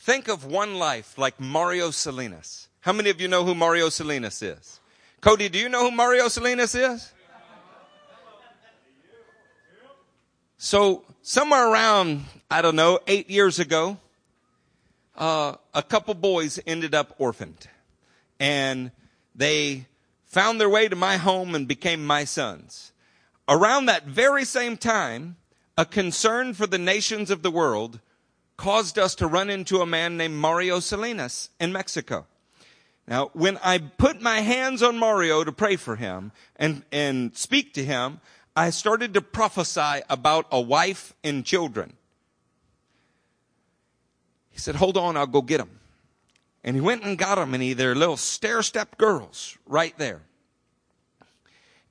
Think of one life like Mario Salinas. How many of you know who Mario Salinas is? Cody, do you know who Mario Salinas is? So, somewhere around, I don't know, eight years ago, uh, a couple boys ended up orphaned. And they found their way to my home and became my sons. Around that very same time, a concern for the nations of the world caused us to run into a man named Mario Salinas in Mexico. Now, when I put my hands on Mario to pray for him and, and speak to him, I started to prophesy about a wife and children. He said, hold on, I'll go get them. And he went and got them and he, they're little stair-step girls right there.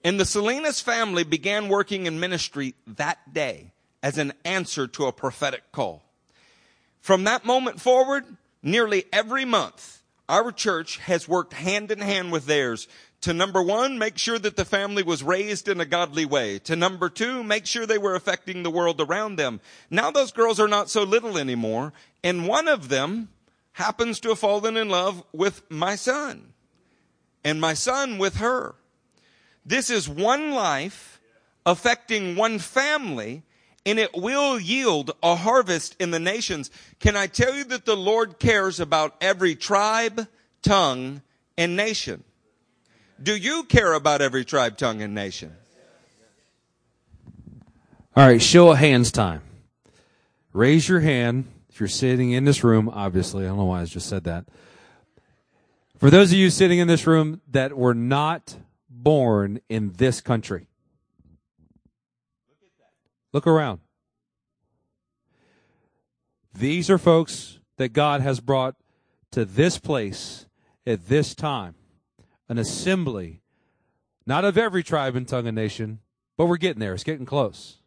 And the Salinas family began working in ministry that day as an answer to a prophetic call. From that moment forward, nearly every month, our church has worked hand in hand with theirs to number one, make sure that the family was raised in a godly way. To number two, make sure they were affecting the world around them. Now those girls are not so little anymore, and one of them happens to have fallen in love with my son, and my son with her. This is one life affecting one family and it will yield a harvest in the nations. Can I tell you that the Lord cares about every tribe, tongue, and nation? Do you care about every tribe, tongue, and nation? All right, show of hands time. Raise your hand if you're sitting in this room. Obviously, I don't know why I just said that. For those of you sitting in this room that were not born in this country, Look around. These are folks that God has brought to this place at this time. An assembly, not of every tribe and tongue and nation, but we're getting there. It's getting close.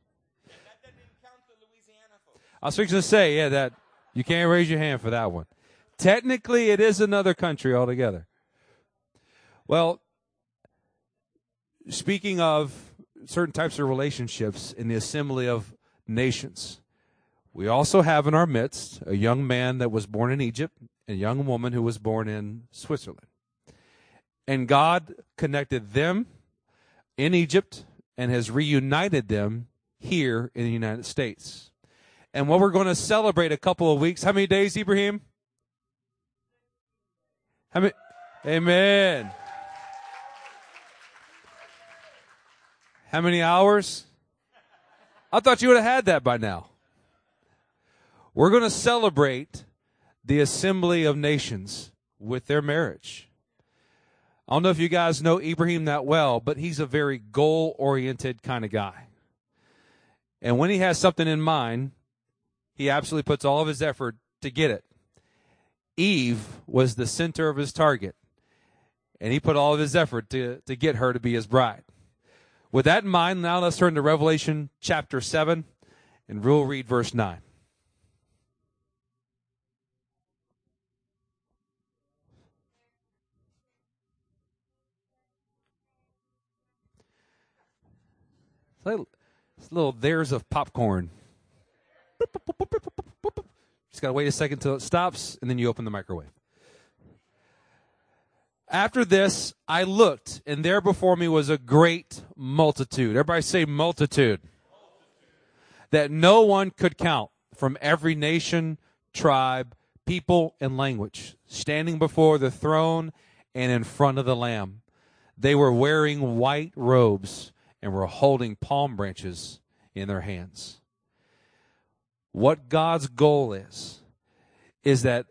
I was fixing to say, yeah, that you can't raise your hand for that one. Technically, it is another country altogether. Well, speaking of certain types of relationships in the assembly of nations. We also have in our midst a young man that was born in Egypt and a young woman who was born in Switzerland. And God connected them in Egypt and has reunited them here in the United States. And what we're going to celebrate a couple of weeks. How many days, Ibrahim? How many? Amen. How many hours? I thought you would have had that by now. We're going to celebrate the assembly of nations with their marriage. I don't know if you guys know Ibrahim that well, but he's a very goal oriented kind of guy. And when he has something in mind, he absolutely puts all of his effort to get it. Eve was the center of his target, and he put all of his effort to, to get her to be his bride. With that in mind, now let's turn to Revelation chapter 7, and we'll read verse 9. It's little there's of popcorn. Just got to wait a second till it stops, and then you open the microwave. After this, I looked, and there before me was a great multitude. Everybody say multitude. That no one could count from every nation, tribe, people, and language, standing before the throne and in front of the Lamb. They were wearing white robes and were holding palm branches in their hands. What God's goal is, is that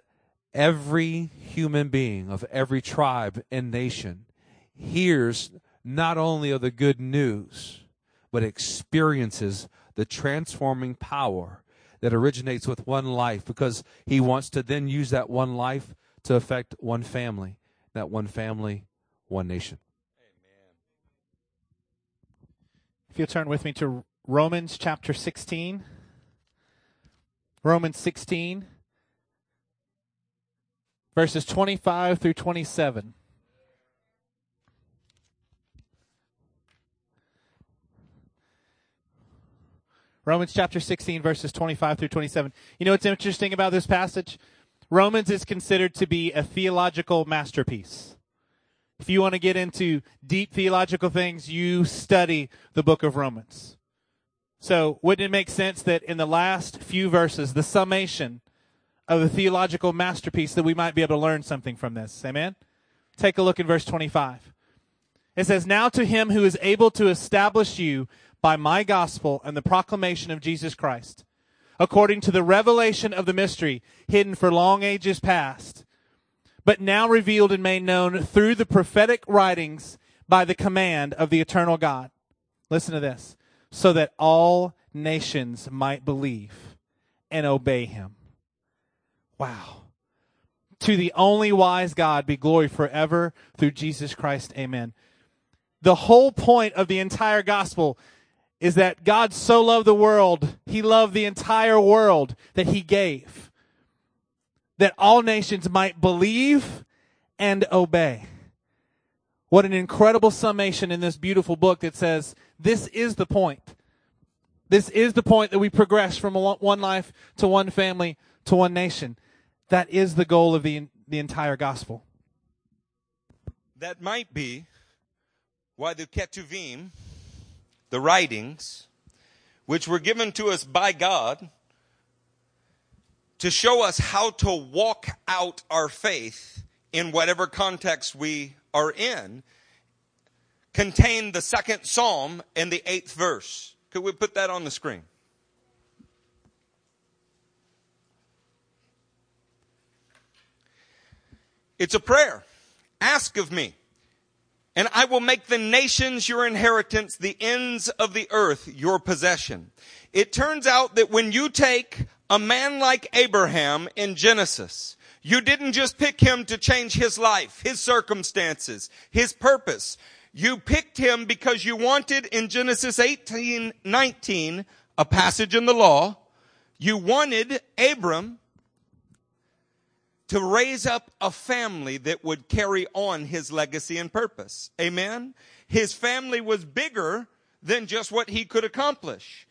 every human being of every tribe and nation hears not only of the good news, but experiences the transforming power that originates with one life because he wants to then use that one life to affect one family, that one family, one nation. If you'll turn with me to Romans chapter 16. Romans 16, verses 25 through 27. Romans chapter 16, verses 25 through 27. You know what's interesting about this passage? Romans is considered to be a theological masterpiece. If you want to get into deep theological things, you study the book of Romans. So, wouldn't it make sense that in the last few verses, the summation of the theological masterpiece, that we might be able to learn something from this? Amen? Take a look in verse 25. It says, Now to him who is able to establish you by my gospel and the proclamation of Jesus Christ, according to the revelation of the mystery hidden for long ages past, but now revealed and made known through the prophetic writings by the command of the eternal God. Listen to this so that all nations might believe and obey him. Wow. To the only wise God be glory forever through Jesus Christ. Amen. The whole point of the entire gospel is that God so loved the world, he loved the entire world that he gave. That all nations might believe and obey. What an incredible summation in this beautiful book that says this is the point. This is the point that we progress from one life to one family to one nation. That is the goal of the, the entire gospel. That might be why the Ketuvim, the writings, which were given to us by God to show us how to walk out our faith in whatever context we are in contain the second psalm and the eighth verse. Could we put that on the screen? It's a prayer. Ask of me, and I will make the nations your inheritance, the ends of the earth your possession. It turns out that when you take a man like Abraham in Genesis, you didn't just pick him to change his life, his circumstances, his purpose. You picked him because you wanted in Genesis 18, 19, a passage in the law. You wanted Abram to raise up a family that would carry on his legacy and purpose. Amen? His family was bigger than just what he could accomplish.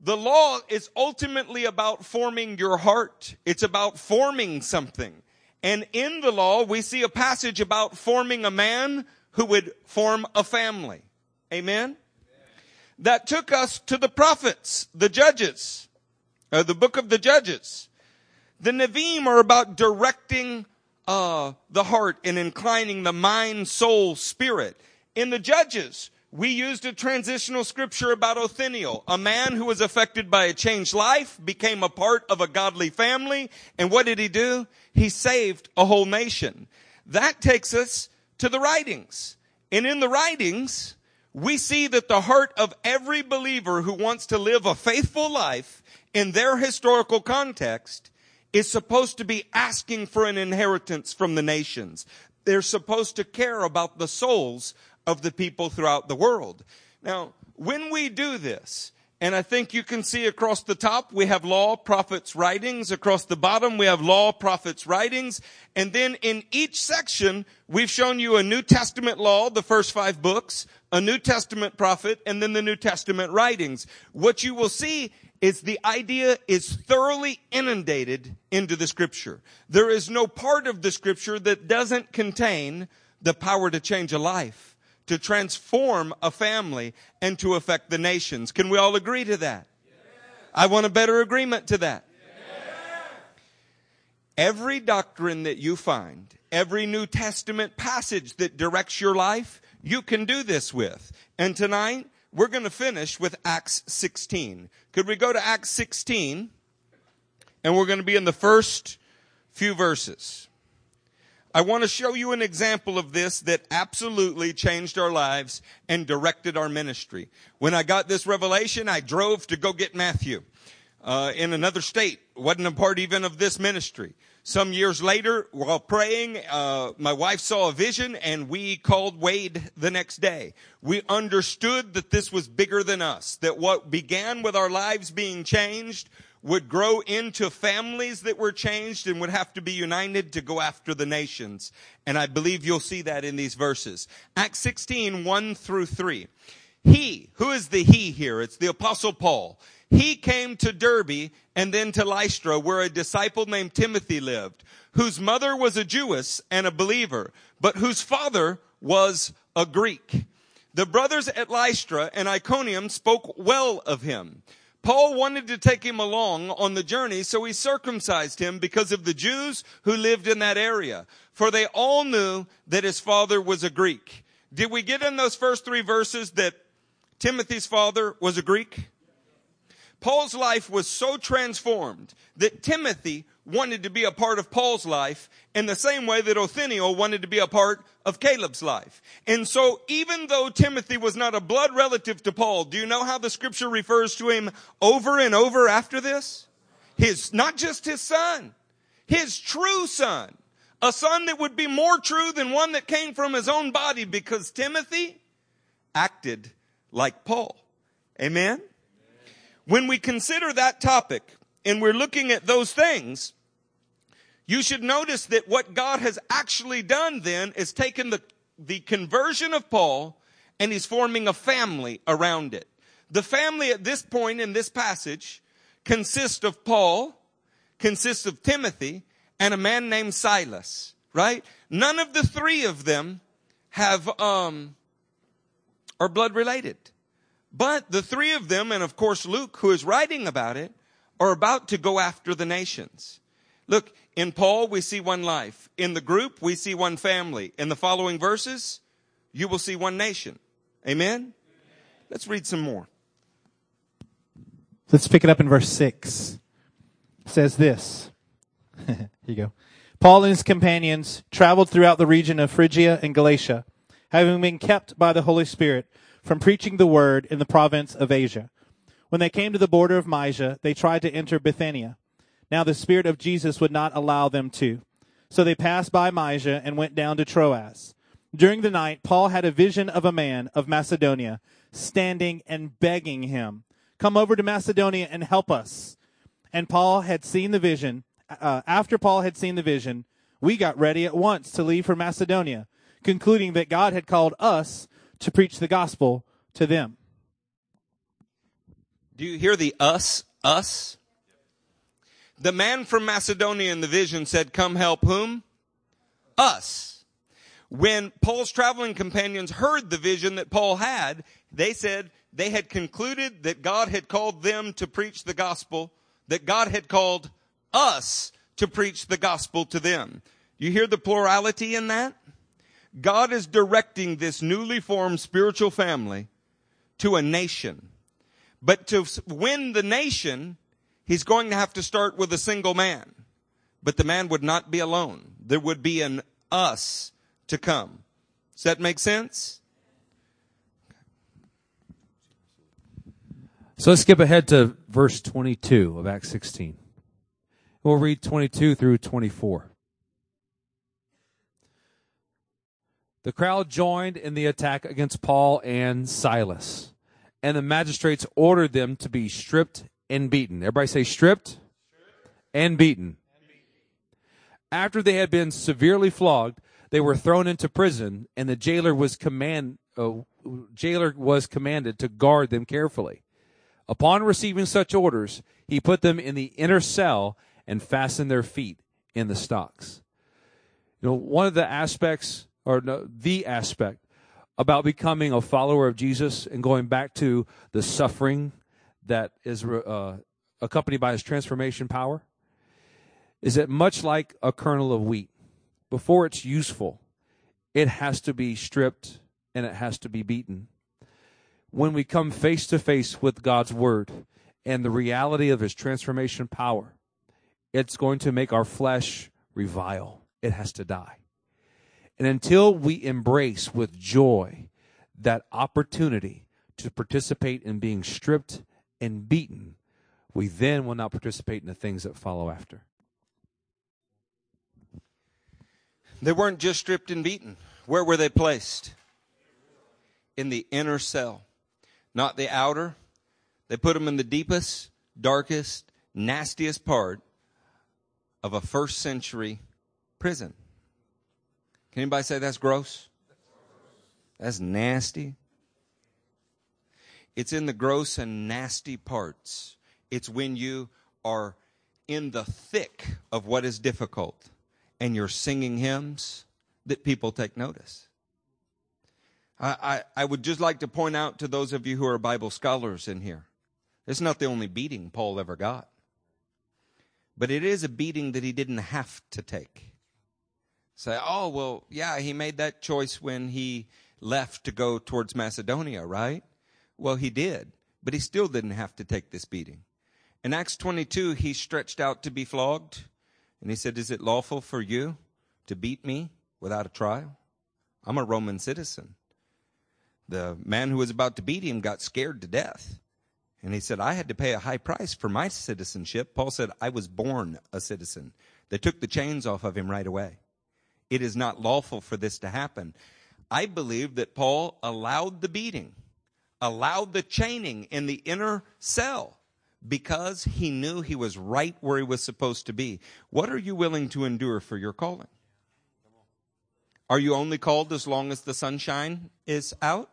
The law is ultimately about forming your heart. It's about forming something. And in the law, we see a passage about forming a man who would form a family. Amen? That took us to the prophets, the judges, uh, the book of the judges. The Nevi'im are about directing uh, the heart and inclining the mind, soul, spirit. In the judges, we used a transitional scripture about Othniel, a man who was affected by a changed life, became a part of a godly family, and what did he do? He saved a whole nation. That takes us to the writings. And in the writings, we see that the heart of every believer who wants to live a faithful life in their historical context is supposed to be asking for an inheritance from the nations. They're supposed to care about the souls of the people throughout the world. Now, when we do this, and I think you can see across the top, we have law, prophets, writings. Across the bottom, we have law, prophets, writings. And then in each section, we've shown you a New Testament law, the first five books, a New Testament prophet, and then the New Testament writings. What you will see is the idea is thoroughly inundated into the scripture. There is no part of the scripture that doesn't contain the power to change a life, to transform a family, and to affect the nations. Can we all agree to that? I want a better agreement to that. Every doctrine that you find, every New Testament passage that directs your life, you can do this with. And tonight, we're going to finish with Acts 16. Could we go to Acts 16? And we're going to be in the first few verses. I want to show you an example of this that absolutely changed our lives and directed our ministry. When I got this revelation, I drove to go get Matthew uh, in another state. wasn't a part even of this ministry. Some years later, while praying, uh, my wife saw a vision, and we called Wade the next day. We understood that this was bigger than us. That what began with our lives being changed would grow into families that were changed and would have to be united to go after the nations. And I believe you'll see that in these verses. Acts 16, 1 through 3. He, who is the he here? It's the apostle Paul. He came to Derbe and then to Lystra where a disciple named Timothy lived, whose mother was a Jewess and a believer, but whose father was a Greek. The brothers at Lystra and Iconium spoke well of him. Paul wanted to take him along on the journey, so he circumcised him because of the Jews who lived in that area. For they all knew that his father was a Greek. Did we get in those first three verses that Timothy's father was a Greek? Paul's life was so transformed that Timothy wanted to be a part of Paul's life in the same way that Othniel wanted to be a part of Caleb's life. And so even though Timothy was not a blood relative to Paul, do you know how the scripture refers to him over and over after this? His, not just his son, his true son. A son that would be more true than one that came from his own body because Timothy acted like Paul. Amen? When we consider that topic and we're looking at those things, you should notice that what God has actually done then is taken the, the conversion of Paul and he's forming a family around it. The family at this point in this passage consists of Paul, consists of Timothy, and a man named Silas, right? None of the three of them have, um, are blood related. But the three of them, and of course Luke, who is writing about it, are about to go after the nations. Look, in Paul, we see one life. In the group, we see one family. In the following verses, you will see one nation. Amen? Let's read some more. Let's pick it up in verse 6. It says this. [LAUGHS] Here you go. Paul and his companions traveled throughout the region of Phrygia and Galatia, having been kept by the Holy Spirit from preaching the word in the province of Asia. When they came to the border of Mysia, they tried to enter Bithynia. Now the Spirit of Jesus would not allow them to. So they passed by Mysia and went down to Troas. During the night, Paul had a vision of a man of Macedonia standing and begging him, Come over to Macedonia and help us. And Paul had seen the vision. Uh, after Paul had seen the vision, we got ready at once to leave for Macedonia, concluding that God had called us to preach the gospel to them. Do you hear the us, us? The man from Macedonia in the vision said, Come help whom? Us. When Paul's traveling companions heard the vision that Paul had, they said they had concluded that God had called them to preach the gospel, that God had called us to preach the gospel to them. You hear the plurality in that? God is directing this newly formed spiritual family to a nation. But to win the nation, he's going to have to start with a single man. But the man would not be alone. There would be an us to come. Does that make sense? So let's skip ahead to verse 22 of Acts 16. We'll read 22 through 24. The crowd joined in the attack against Paul and Silas, and the magistrates ordered them to be stripped and beaten. Everybody say stripped. And, beaten. and beaten. After they had been severely flogged, they were thrown into prison, and the jailer was command uh, jailer was commanded to guard them carefully. Upon receiving such orders, he put them in the inner cell and fastened their feet in the stocks. You know, one of the aspects or no, the aspect about becoming a follower of Jesus and going back to the suffering that is uh, accompanied by his transformation power is that much like a kernel of wheat, before it's useful, it has to be stripped and it has to be beaten. When we come face to face with God's word and the reality of his transformation power, it's going to make our flesh revile. It has to die. And until we embrace with joy that opportunity to participate in being stripped and beaten, we then will not participate in the things that follow after. They weren't just stripped and beaten. Where were they placed? In the inner cell, not the outer. They put them in the deepest, darkest, nastiest part of a first century prison. Can anybody say that's gross? That's nasty. It's in the gross and nasty parts. It's when you are in the thick of what is difficult and you're singing hymns that people take notice. I, I, I, would just like to point out to those of you who are Bible scholars in here, it's not the only beating Paul ever got. But it is a beating that he didn't have to take. Say, oh, well, yeah, he made that choice when he left to go towards Macedonia, right? Well, he did, but he still didn't have to take this beating. In Acts 22, he stretched out to be flogged, and he said, Is it lawful for you to beat me without a trial? I'm a Roman citizen. The man who was about to beat him got scared to death. And he said, I had to pay a high price for my citizenship. Paul said, I was born a citizen. They took the chains off of him right away. It is not lawful for this to happen. I believe that Paul allowed the beating, allowed the chaining in the inner cell because he knew he was right where he was supposed to be. What are you willing to endure for your calling? Are you only called as long as the sunshine is out?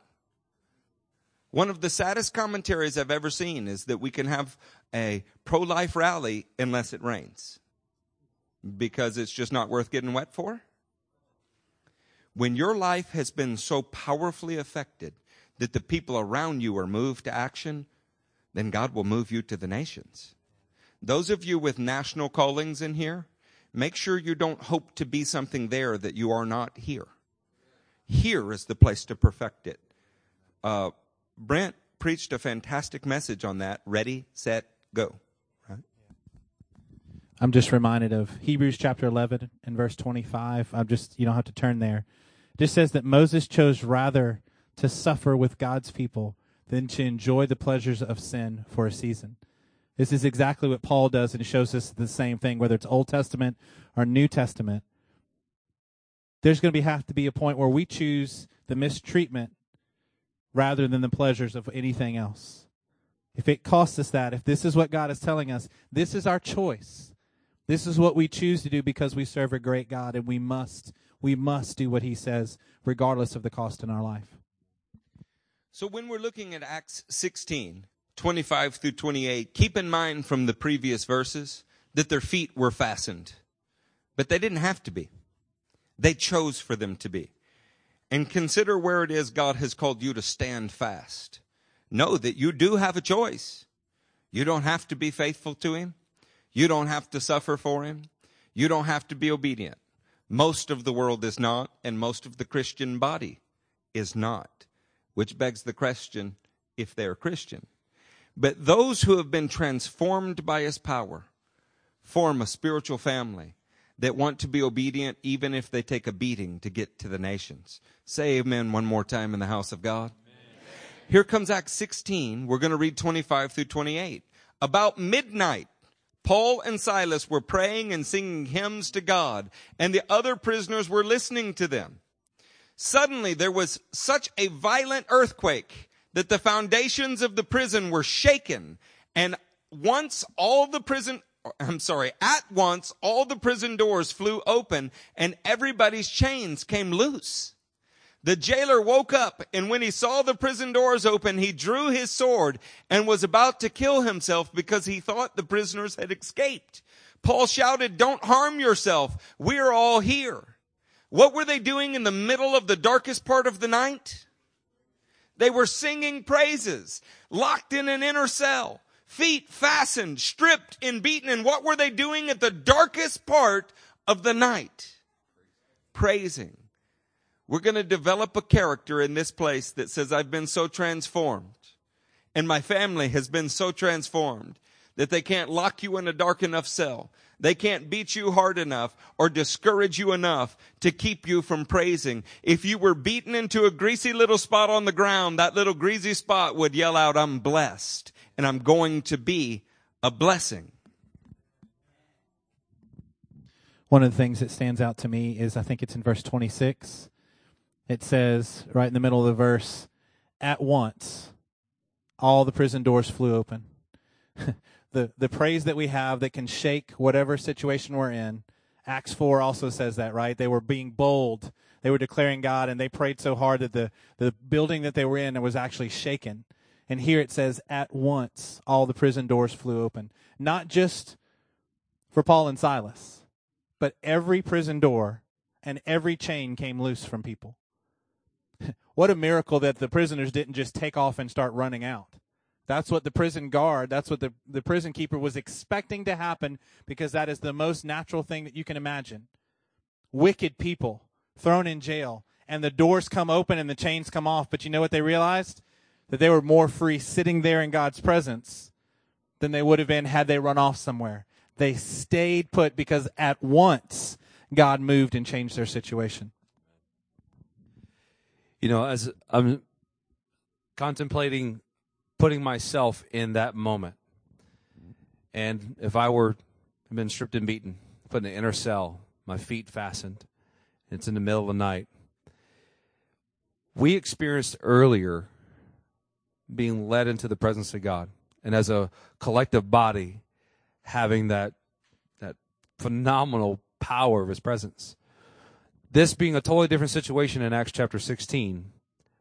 One of the saddest commentaries I've ever seen is that we can have a pro life rally unless it rains because it's just not worth getting wet for. When your life has been so powerfully affected that the people around you are moved to action, then God will move you to the nations. Those of you with national callings in here, make sure you don't hope to be something there that you are not here. Here is the place to perfect it. Uh, Brent preached a fantastic message on that. Ready, set, go. I'm just reminded of Hebrews chapter 11 and verse 25. I'm just, you don't have to turn there. It just says that Moses chose rather to suffer with God's people than to enjoy the pleasures of sin for a season. This is exactly what Paul does, and shows us the same thing, whether it's Old Testament or New Testament. There's going to be, have to be a point where we choose the mistreatment rather than the pleasures of anything else. If it costs us that, if this is what God is telling us, this is our choice. This is what we choose to do because we serve a great God and we must we must do what he says regardless of the cost in our life. So when we're looking at Acts 16, 25 through 28, keep in mind from the previous verses that their feet were fastened. But they didn't have to be. They chose for them to be. And consider where it is God has called you to stand fast. Know that you do have a choice. You don't have to be faithful to Him. You don't have to suffer for Him. You don't have to be obedient. Most of the world is not, and most of the Christian body is not, which begs the question if they're Christian. But those who have been transformed by His power form a spiritual family that want to be obedient even if they take a beating to get to the nations. Say amen one more time in the house of God. Amen. Here comes Acts 16. We're going to read 25 through 28. About midnight, Paul and Silas were praying and singing hymns to God, and the other prisoners were listening to them. Suddenly there was such a violent earthquake that the foundations of the prison were shaken, and once all the prison I'm sorry, at once all the prison doors flew open and everybody's chains came loose. The jailer woke up and when he saw the prison doors open, he drew his sword and was about to kill himself because he thought the prisoners had escaped. Paul shouted, don't harm yourself. We're all here. What were they doing in the middle of the darkest part of the night? They were singing praises, locked in an inner cell, feet fastened, stripped and beaten. And what were they doing at the darkest part of the night? Praising. We're going to develop a character in this place that says, I've been so transformed and my family has been so transformed that they can't lock you in a dark enough cell. They can't beat you hard enough or discourage you enough to keep you from praising. If you were beaten into a greasy little spot on the ground, that little greasy spot would yell out, I'm blessed and I'm going to be a blessing. One of the things that stands out to me is I think it's in verse 26. It says, right in the middle of the verse, at once all the prison doors flew open. [LAUGHS] the the praise that we have that can shake whatever situation we're in. Acts 4 also says that, right? They were being bold. They were declaring God and they prayed so hard that the, the building that they were in was actually shaken. And here it says, at once all the prison doors flew open. Not just for Paul and Silas, but every prison door and every chain came loose from people. [LAUGHS] what a miracle that the prisoners didn't just take off and start running out. That's what the prison guard, that's what the, the prison keeper was expecting to happen because that is the most natural thing that you can imagine. Wicked people thrown in jail, and the doors come open and the chains come off. But you know what they realized? That they were more free sitting there in God's presence than they would have been had they run off somewhere. They stayed put because at once God moved and changed their situation. You know, as I'm contemplating putting myself in that moment, and if I were been stripped and beaten, put in an inner cell, my feet fastened, it's in the middle of the night. We experienced earlier being led into the presence of God, and as a collective body, having that that phenomenal power of His presence. This being a totally different situation in Acts chapter 16,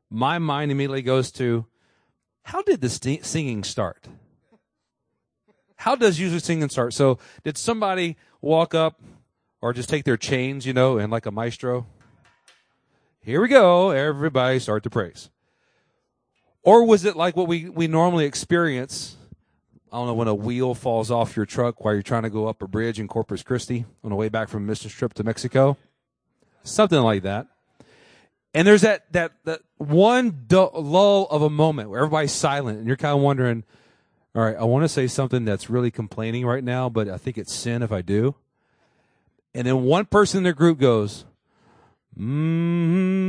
my mind immediately goes to how did the singing start? How does usually singing start? So, did somebody walk up or just take their chains, you know, and like a maestro? Here we go, everybody start to praise. Or was it like what we, we normally experience? I don't know, when a wheel falls off your truck while you're trying to go up a bridge in Corpus Christi on the way back from a business trip to Mexico? Something like that. And there's that that that one lull of a moment where everybody's silent, and you're kind of wondering, all right, I want to say something that's really complaining right now, but I think it's sin if I do. And then one person in the group goes, mm-hmm.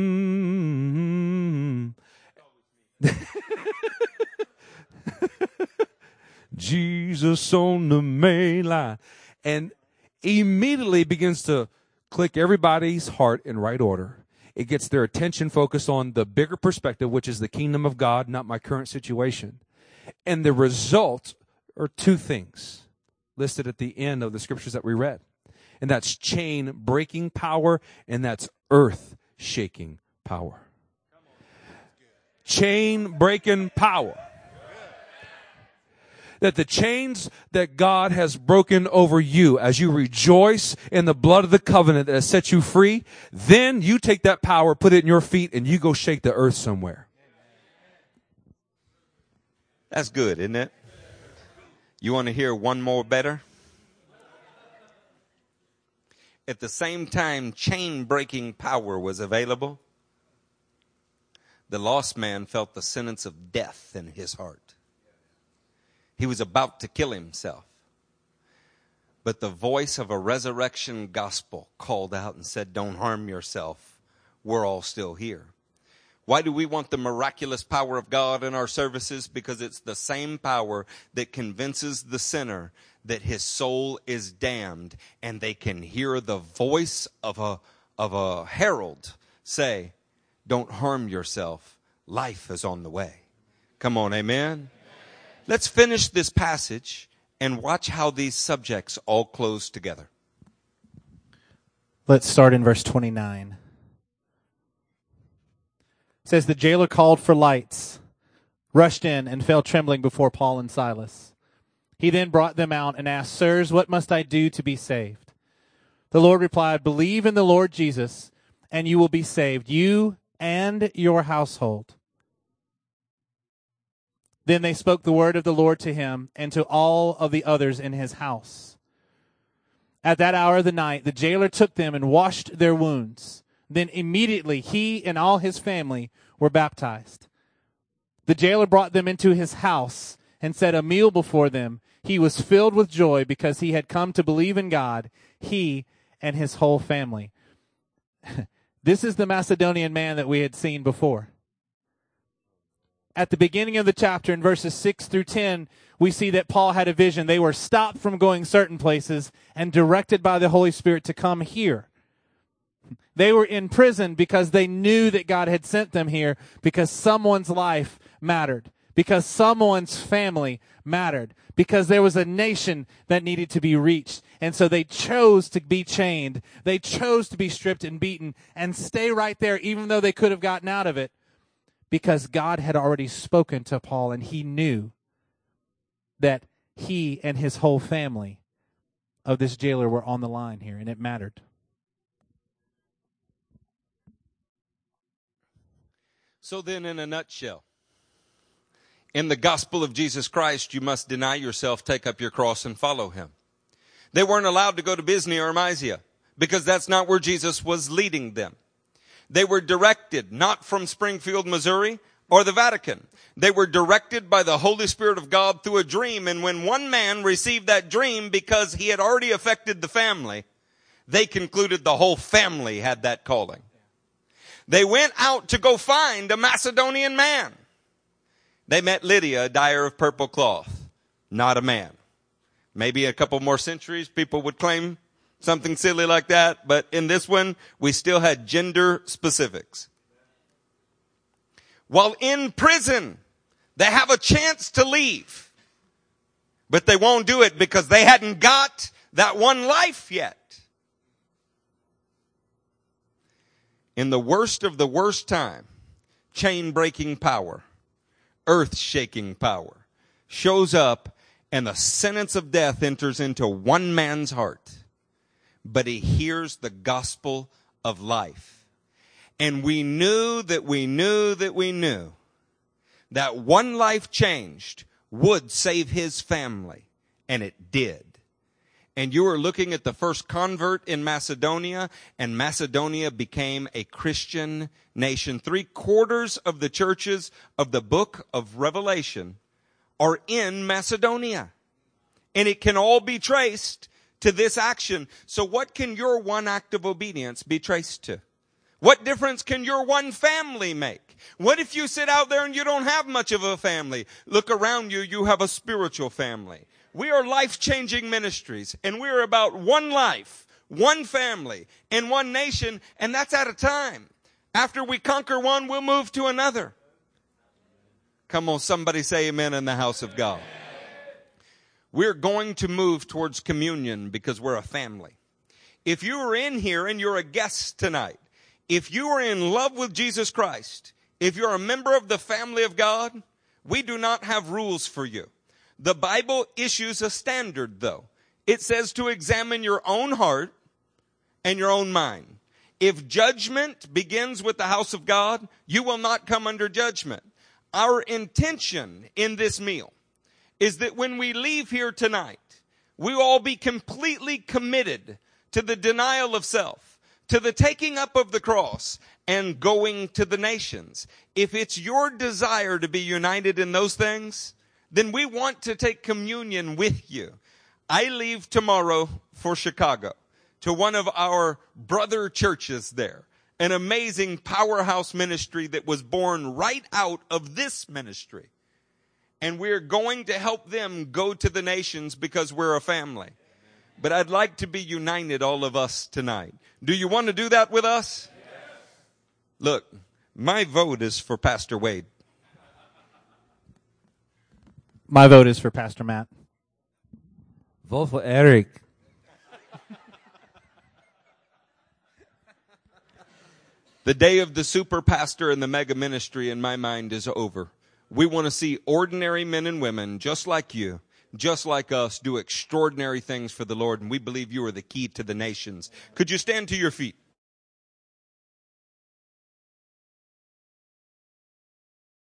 [LAUGHS] Jesus on the main line. And immediately begins to click everybody's heart in right order. It gets their attention focused on the bigger perspective, which is the kingdom of God, not my current situation. And the result are two things listed at the end of the scriptures that we read. And that's chain breaking power and that's earth shaking power. Chain breaking power that the chains that God has broken over you as you rejoice in the blood of the covenant that has set you free, then you take that power, put it in your feet, and you go shake the earth somewhere. That's good, isn't it? You want to hear one more better? At the same time, chain breaking power was available. The lost man felt the sentence of death in his heart. He was about to kill himself. But the voice of a resurrection gospel called out and said, Don't harm yourself. We're all still here. Why do we want the miraculous power of God in our services? Because it's the same power that convinces the sinner that his soul is damned and they can hear the voice of a, of a herald say, Don't harm yourself. Life is on the way. Come on, amen. Let's finish this passage and watch how these subjects all close together. Let's start in verse 29. It says the jailer called for lights, rushed in, and fell trembling before Paul and Silas. He then brought them out and asked, Sirs, what must I do to be saved? The Lord replied, Believe in the Lord Jesus, and you will be saved, you and your household. Then they spoke the word of the Lord to him and to all of the others in his house. At that hour of the night, the jailer took them and washed their wounds. Then immediately he and all his family were baptized. The jailer brought them into his house and set a meal before them. He was filled with joy because he had come to believe in God, he and his whole family. [LAUGHS] this is the Macedonian man that we had seen before at the beginning of the chapter in verses 6 through 10, we see that Paul had a vision. They were stopped from going certain places and directed by the Holy Spirit to come here. They were in prison because they knew that God had sent them here because someone's life mattered, because someone's family mattered, because there was a nation that needed to be reached. And so they chose to be chained. They chose to be stripped and beaten and stay right there, even though they could have gotten out of it because God had already spoken to Paul and he knew that he and his whole family of this jailer were on the line here and it mattered. So then, in a nutshell, in the gospel of Jesus Christ, you must deny yourself, take up your cross, and follow him. They weren't allowed to go to Bithynia or Mysia because that's not where Jesus was leading them. They were directed not from Springfield, Missouri or the Vatican. They were directed by the Holy Spirit of God through a dream. And when one man received that dream because he had already affected the family, they concluded the whole family had that calling. They went out to go find a Macedonian man. They met Lydia, a dyer of purple cloth, not a man. Maybe a couple more centuries, people would claim something silly like that, but in this one, we still had gender specifics. While in prison, they have a chance to leave, but they won't do it because they hadn't got that one life yet. In the worst of the worst time, chain breaking power, earth shaking power shows up and the sentence of death enters into one man's heart but he hears the gospel of life. And we knew that we knew that we knew that one life changed would save his family. And it did. And you are looking at the first convert in Macedonia, and Macedonia became a Christian nation. Three quarters of the churches of the book of Revelation are in Macedonia. And it can all be traced to this action. So what can your one act of obedience be traced to? What difference can your one family make? What if you sit out there and you don't have much of a family? Look around you, you have a spiritual family. We are life-changing ministries and we're about one life, one family, and one nation, and that's at a time. After we conquer one, we'll move to another. Come on, somebody say amen in the house of God. We're going to move towards communion because we're a family. If you are in here and you're a guest tonight, if you are in love with Jesus Christ, if you're a member of the family of God, we do not have rules for you. The Bible issues a standard though. It says to examine your own heart and your own mind. If judgment begins with the house of God, you will not come under judgment. Our intention in this meal is that when we leave here tonight, we will all be completely committed to the denial of self, to the taking up of the cross, and going to the nations. If it's your desire to be united in those things, then we want to take communion with you. I leave tomorrow for Chicago to one of our brother churches there. An amazing powerhouse ministry that was born right out of this ministry and we're going to help them go to the nations because we're a family. But I'd like to be united, all of us tonight. Do you want to do that with us? Look, my vote is for Pastor Wade. My vote is for Pastor Matt. Vote for Eric. The day of the super pastor and the mega ministry in my mind is over. We want to see ordinary men and women just like you, just like us, do extraordinary things for the Lord. And we believe you are the key to the nations. Could you stand to your feet?